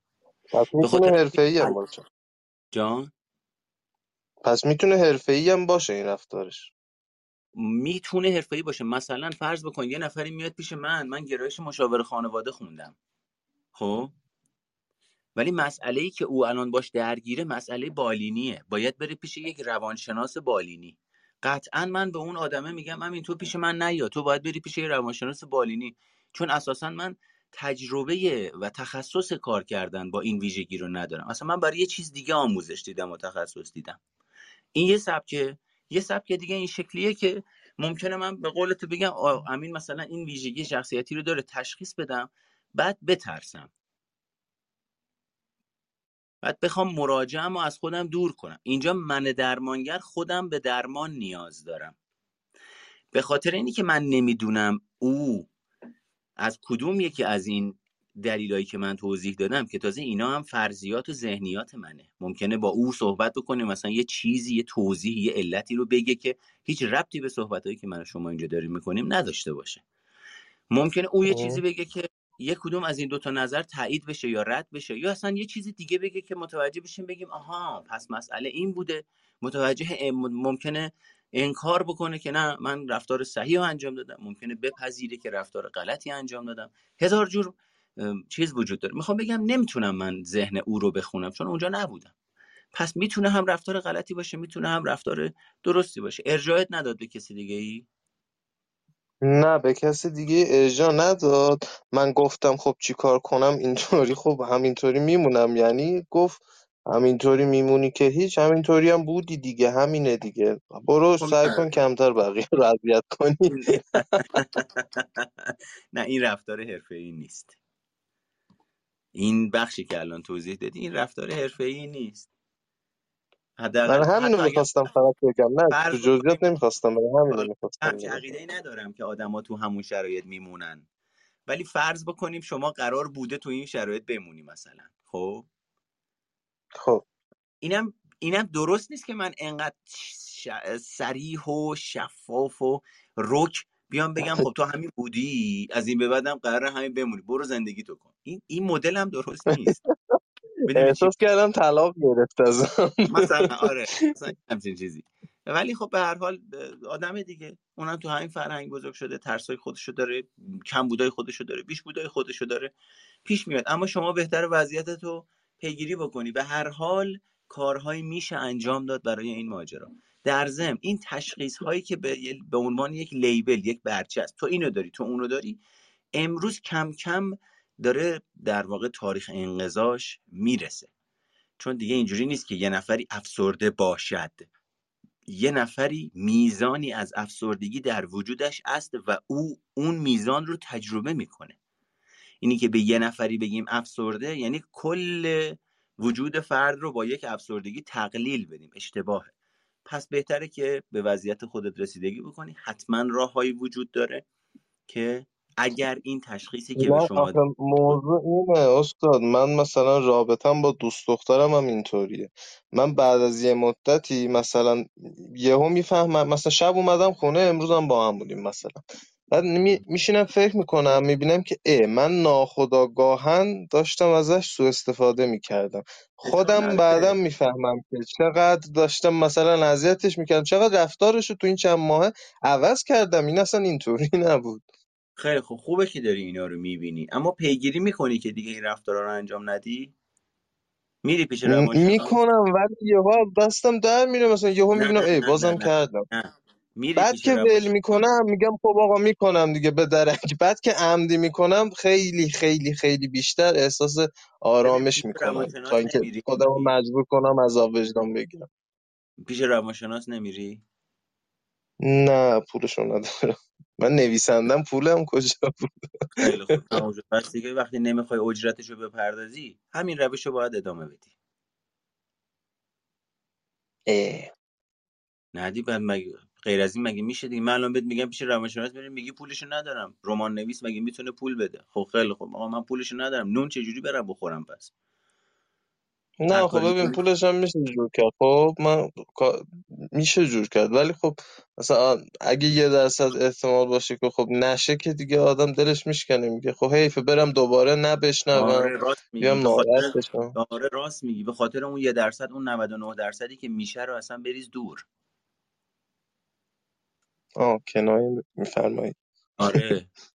[SPEAKER 2] پس
[SPEAKER 1] به
[SPEAKER 2] می‌تونه
[SPEAKER 1] خاطر
[SPEAKER 2] حرفه‌ای هم باشه.
[SPEAKER 1] جان؟
[SPEAKER 2] پس می‌تونه حرفه‌ای هم باشه این رفتارش.
[SPEAKER 1] می‌تونه حرفه‌ای باشه. مثلا فرض بکن یه نفری میاد پیش من. من گرایش مشاور خانواده خوندم. خب؟ ولی مسئله ای که او الان باش درگیره مسئله بالینیه. باید بره پیش یک روانشناس بالینی. قطعا من به اون آدمه میگم همین تو پیش من نیا. تو باید بری پیش یه روانشناس بالینی. چون اساسا من تجربه و تخصص کار کردن با این ویژگی رو ندارم. اصلا من برای یه چیز دیگه آموزش دیدم و تخصص دیدم. این یه سبکه. یه سبک دیگه این شکلیه که ممکنه من به قول تو بگم امین مثلا این ویژگی شخصیتی رو داره تشخیص بدم بعد بترسم. بعد بخوام مراجعه‌مو از خودم دور کنم. اینجا من درمانگر خودم به درمان نیاز دارم. به خاطر اینی که من نمی‌دونم او از کدوم یکی از این دلیلایی که من توضیح دادم که تازه اینا هم فرضیات و ذهنیات منه. ممکنه با او صحبت بکنیم مثلا یه چیزی یه توضیح یه علتی رو بگه که هیچ ربطی به صحبتهایی که من و شما اینجا داریم می‌کنیم نداشته باشه. ممکنه او یه چیزی
[SPEAKER 2] اه.
[SPEAKER 1] بگه که یه کدوم از این دوتا نظر تایید بشه یا رد بشه یا اصلا یه چیزی دیگه بگه که متوجه بشیم بگیم آها پس مسئله این بوده. متوجه ممکنه انکار بکنه که نه من رفتار صحیح رو انجام دادم. ممکنه بپذیره که رفتار غلطی انجام دادم. هزار جور چیز وجود داره. می‌خوام بگم نمی‌تونم من ذهن او رو بخونم چون اونجا نبودم. پس می‌تونه هم رفتار غلطی باشه می‌تونه هم رفتار درستی باشه. ارجاعت نداد به کسی دیگه ای
[SPEAKER 2] نه به کسی دیگه ارجاع نداد. من گفتم خب چیکار کنم؟ اینطوری خب همینطوری میمونم. یعنی گفت همینطوری میمونی که هیچ همینطوری هم بودی دیگه همینه دیگه. برو
[SPEAKER 1] خب
[SPEAKER 2] سعی کن کمتر بقیه رو اذیت کنی.
[SPEAKER 1] نه این رفتار حرفه‌ای نیست. این بخشی که الان توضیح دادی این رفتار حرفه‌ای نیست.
[SPEAKER 2] من
[SPEAKER 1] حتی اگر
[SPEAKER 2] می‌خواستم فقط بگم. نه تو جزئیات نمی‌خواستم همینو
[SPEAKER 1] حالا
[SPEAKER 2] می‌خواستم
[SPEAKER 1] عقیده ندارم که آدما تو همون شرایط میمونن. ولی فرض بکنیم شما قرار بوده تو این شرایط بمونی مثلا خب؟
[SPEAKER 2] خب.
[SPEAKER 1] اینم اینم درست نیست که من انقدر ش... سریح و شفاف و رک بیام بگم خب تو همین بودی از این به بعدم قرار همین بمونی. برو زندگی تو کن. این این مدل هم درست نیست.
[SPEAKER 2] احساس کردم طلاق گرفت ازم
[SPEAKER 1] مثلا آره مثلا همچین چیزی. ولی خب به هر حال آدم دیگه اونم تو همین فرهنگ بزرگ شده ترسای خودشو داره کم بودای خودشو داره بیش بودای خودشو داره پیش میاد. اما شما بهتر وضعیت رو پیگیری بکنی. به هر حال کارهایی میشه انجام داد برای این ماجرا. در ضمن این تشخیص هایی که به, به عنوان یک لیبل یک برچه است تو اینو داری تو اونو داری امروز کم کم داره در واقع تاریخ انقضاش می‌رسه. چون دیگه اینجوری نیست که یه نفری افسرده باشد. یه نفری میزانی از افسردگی در وجودش است و او اون میزان رو تجربه می‌کنه. اینی که به یه نفری بگیم افسرده یعنی کل وجود فرد رو با یک افسردگی تقلیل بدیم اشتباهه. پس بهتره که به وضعیت خودت رسیدگی بکنی. حتما راههایی وجود داره که اگر این تشخیصی که به شما
[SPEAKER 2] موضوع اینه استاد. من مثلا رابطم با دوست دخترم هم اینطوریه. من بعد از یه مدتی مثلا یهو می‌فهمم مثلا شب اومدم خونه امروزم با هم بودیم مثلا. بعد میشینم فکر می‌کنم می‌بینم که اه من ناخداگاهن داشتم ازش سوء استفاده می‌کردم. خودم بعدم می‌فهمم که چقدر داشتم مثلا اذیتش می‌کردم. چقدر رفتارش رو تو این چند ماه عوض کردم. این اصلا اینطوری نبود.
[SPEAKER 1] خیلی خوب. خوبه که داری اینا رو می‌بینی. اما پیگیری می‌کنی که دیگه این رفتارا رو انجام ندی؟ میری پیش روانشناس؟
[SPEAKER 2] می‌کنم ولی یهو از دستم در میره. مثلا یهو
[SPEAKER 1] نه
[SPEAKER 2] می‌بینم
[SPEAKER 1] نه
[SPEAKER 2] ای
[SPEAKER 1] نه نه
[SPEAKER 2] بازم
[SPEAKER 1] نه
[SPEAKER 2] کردم.
[SPEAKER 1] نه. میری
[SPEAKER 2] بعد
[SPEAKER 1] پیش
[SPEAKER 2] که ول
[SPEAKER 1] روانشناس.
[SPEAKER 2] می‌کنم میگم خب آقا می‌کنم دیگه به درک. بعد که عمدی می‌کنم خیلی خیلی خیلی بیشتر احساس
[SPEAKER 1] ببین پیش
[SPEAKER 2] آرامش می‌کنم تا
[SPEAKER 1] روانشناس
[SPEAKER 2] اینکه
[SPEAKER 1] نمیری.
[SPEAKER 2] خودم رو مجبور کنم عذاب وجدان بگیرم.
[SPEAKER 1] پیش روانشناس نمیری؟
[SPEAKER 2] نه پولشو ندارم. من نویسندم پولم کجا بود؟
[SPEAKER 1] خیلی خوب تمام شد. پس دیگه وقتی نمی‌خوای اجرتش رو بپردازی همین روش رو باید ادامه بدی.
[SPEAKER 2] اه.
[SPEAKER 1] ندی بعد مگه غیر از این مگه میشه دیگه؟ من الان بهت میگم پیش روانشناس میری میگی پولشو ندارم. رمان نویس مگه می‌تونه پول بده؟ خب خیلی خوب. آقا من پولشو ندارم. نون چجوری برم بخورم پس؟ هر
[SPEAKER 2] نه خب
[SPEAKER 1] کاری
[SPEAKER 2] ببین پولش هم میشه جور کرد. خب من کا- میشه جور کرد. ولی خب مثلا اگه یه درصد احتمال باشه که خب نشه که دیگه آدم دلش میشکنه میگه خب حیفه برم دوباره نبشنوم
[SPEAKER 1] آره راست میگی.
[SPEAKER 2] بیام
[SPEAKER 1] به
[SPEAKER 2] ناراحت
[SPEAKER 1] خاطر
[SPEAKER 2] بشم
[SPEAKER 1] آره راست میگی. به خاطر اون یه درصد اون 99 درصدی که میشه رو اصلا بریز دور.
[SPEAKER 2] آه کنایه میفرمایید.
[SPEAKER 1] آره.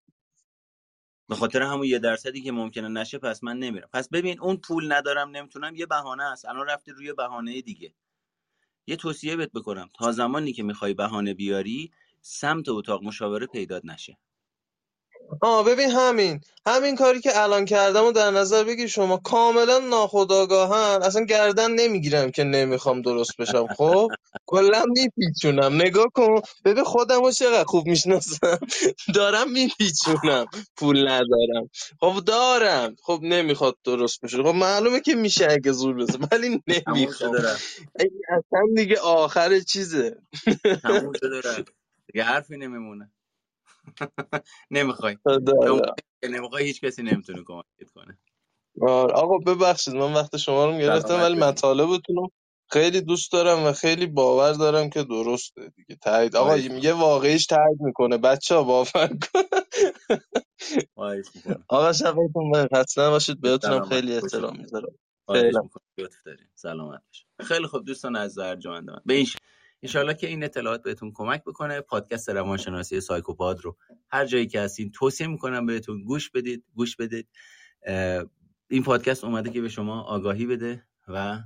[SPEAKER 1] به خاطر همون یه درصدی که ممکنه نشه پس من نمیرم. پس ببین اون پول ندارم نمی‌تونم یه بهانه است. الان رفتی روی بهانه دیگه. یه توصیه بهت بکنم. تا زمانی که می‌خوای بهانه بیاری سمت اتاق مشاوره پیدات نشه.
[SPEAKER 2] آه ببین همین. همین کاری که الان کردم و در نظر بگیر شما کاملا ناخداگاهن اصلا گردن نمی‌گیرم که نمی‌خوام درست بشم. خب؟ کلا میپیچونم. نگاه کن. ببین خودم رو چقدر خوب می‌شناسم. دارم میپیچونم. پول ندارم. خب دارم. خب نمی‌خواد درست بشه. خب معلومه که میشه اگه زور بزن ولی نمی‌خوام. این اصلا دیگه آخر چیزه.
[SPEAKER 1] تموم شده رفت. دیگه حرفی نمیمونه. نمی‌خوای.
[SPEAKER 2] دارم
[SPEAKER 1] که نمی‌خوای هیچ کسی نمی‌تونه کمکت کنه.
[SPEAKER 2] آره. آقا ببخشید من وقت شما رو گرفتم ولی مطالبتون رو خیلی دوست دارم و خیلی باور دارم که درسته دیگه. تایید آقا یه واقعیش تایید می‌کنه. بچه ها باور کن. آقا شبتون بخیر. خسته نباشید. بهتونم خیلی احترام می‌ذارم.
[SPEAKER 1] خیلی. خوب. دوستان از ارجمند من به این انشالله که این اطلاعات بهتون کمک بکنه. پادکست روانشناسی سایکوپاد رو هر جایی که هستین توصیه می‌کنم بهتون گوش بدید گوش بدید. این پادکست اومده که به شما آگاهی بده و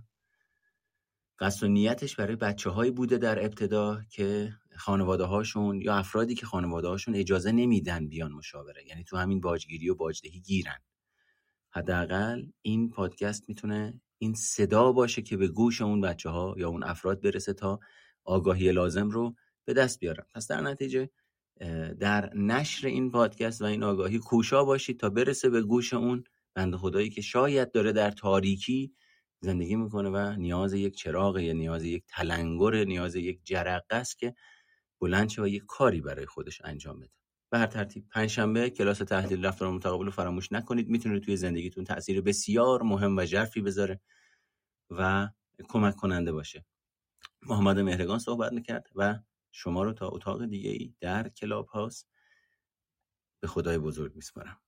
[SPEAKER 1] قصد و نیتش برای بچه هایی بوده در ابتدا که خانواده هاشون یا افرادی که خانواده هاشون اجازه نمیدن بیان مشاوره. یعنی تو همین باجگیری و باجدهی گیرن. حداقل این پادکست می‌تونه این صدا باشه که به گوش اون بچه ها یا اون افراد برسه تا آگاهی لازم رو به دست بیارن پس در نتیجه در نشر این پادکست و این آگاهی کوشا باشید تا برسه به گوش اون بنده خدایی که شاید داره در تاریکی زندگی می‌کنه و نیاز یک چراغ یا نیاز یک تلنگر نیاز یک جرقه است که بلند شه و یک کاری برای خودش انجام بده. به هر ترتیب پنجشنبه کلاس تحلیل رفتار متقابل رو فراموش نکنید. می‌تونه توی زندگیتون تاثیر بسیار مهم و ژرفی بذاره و کمک کننده باشه. محمد مهرگان صحبت می‌کرد و شما رو تا اتاق دیگه ای در کلاب هاست به خدای بزرگ میسپارم.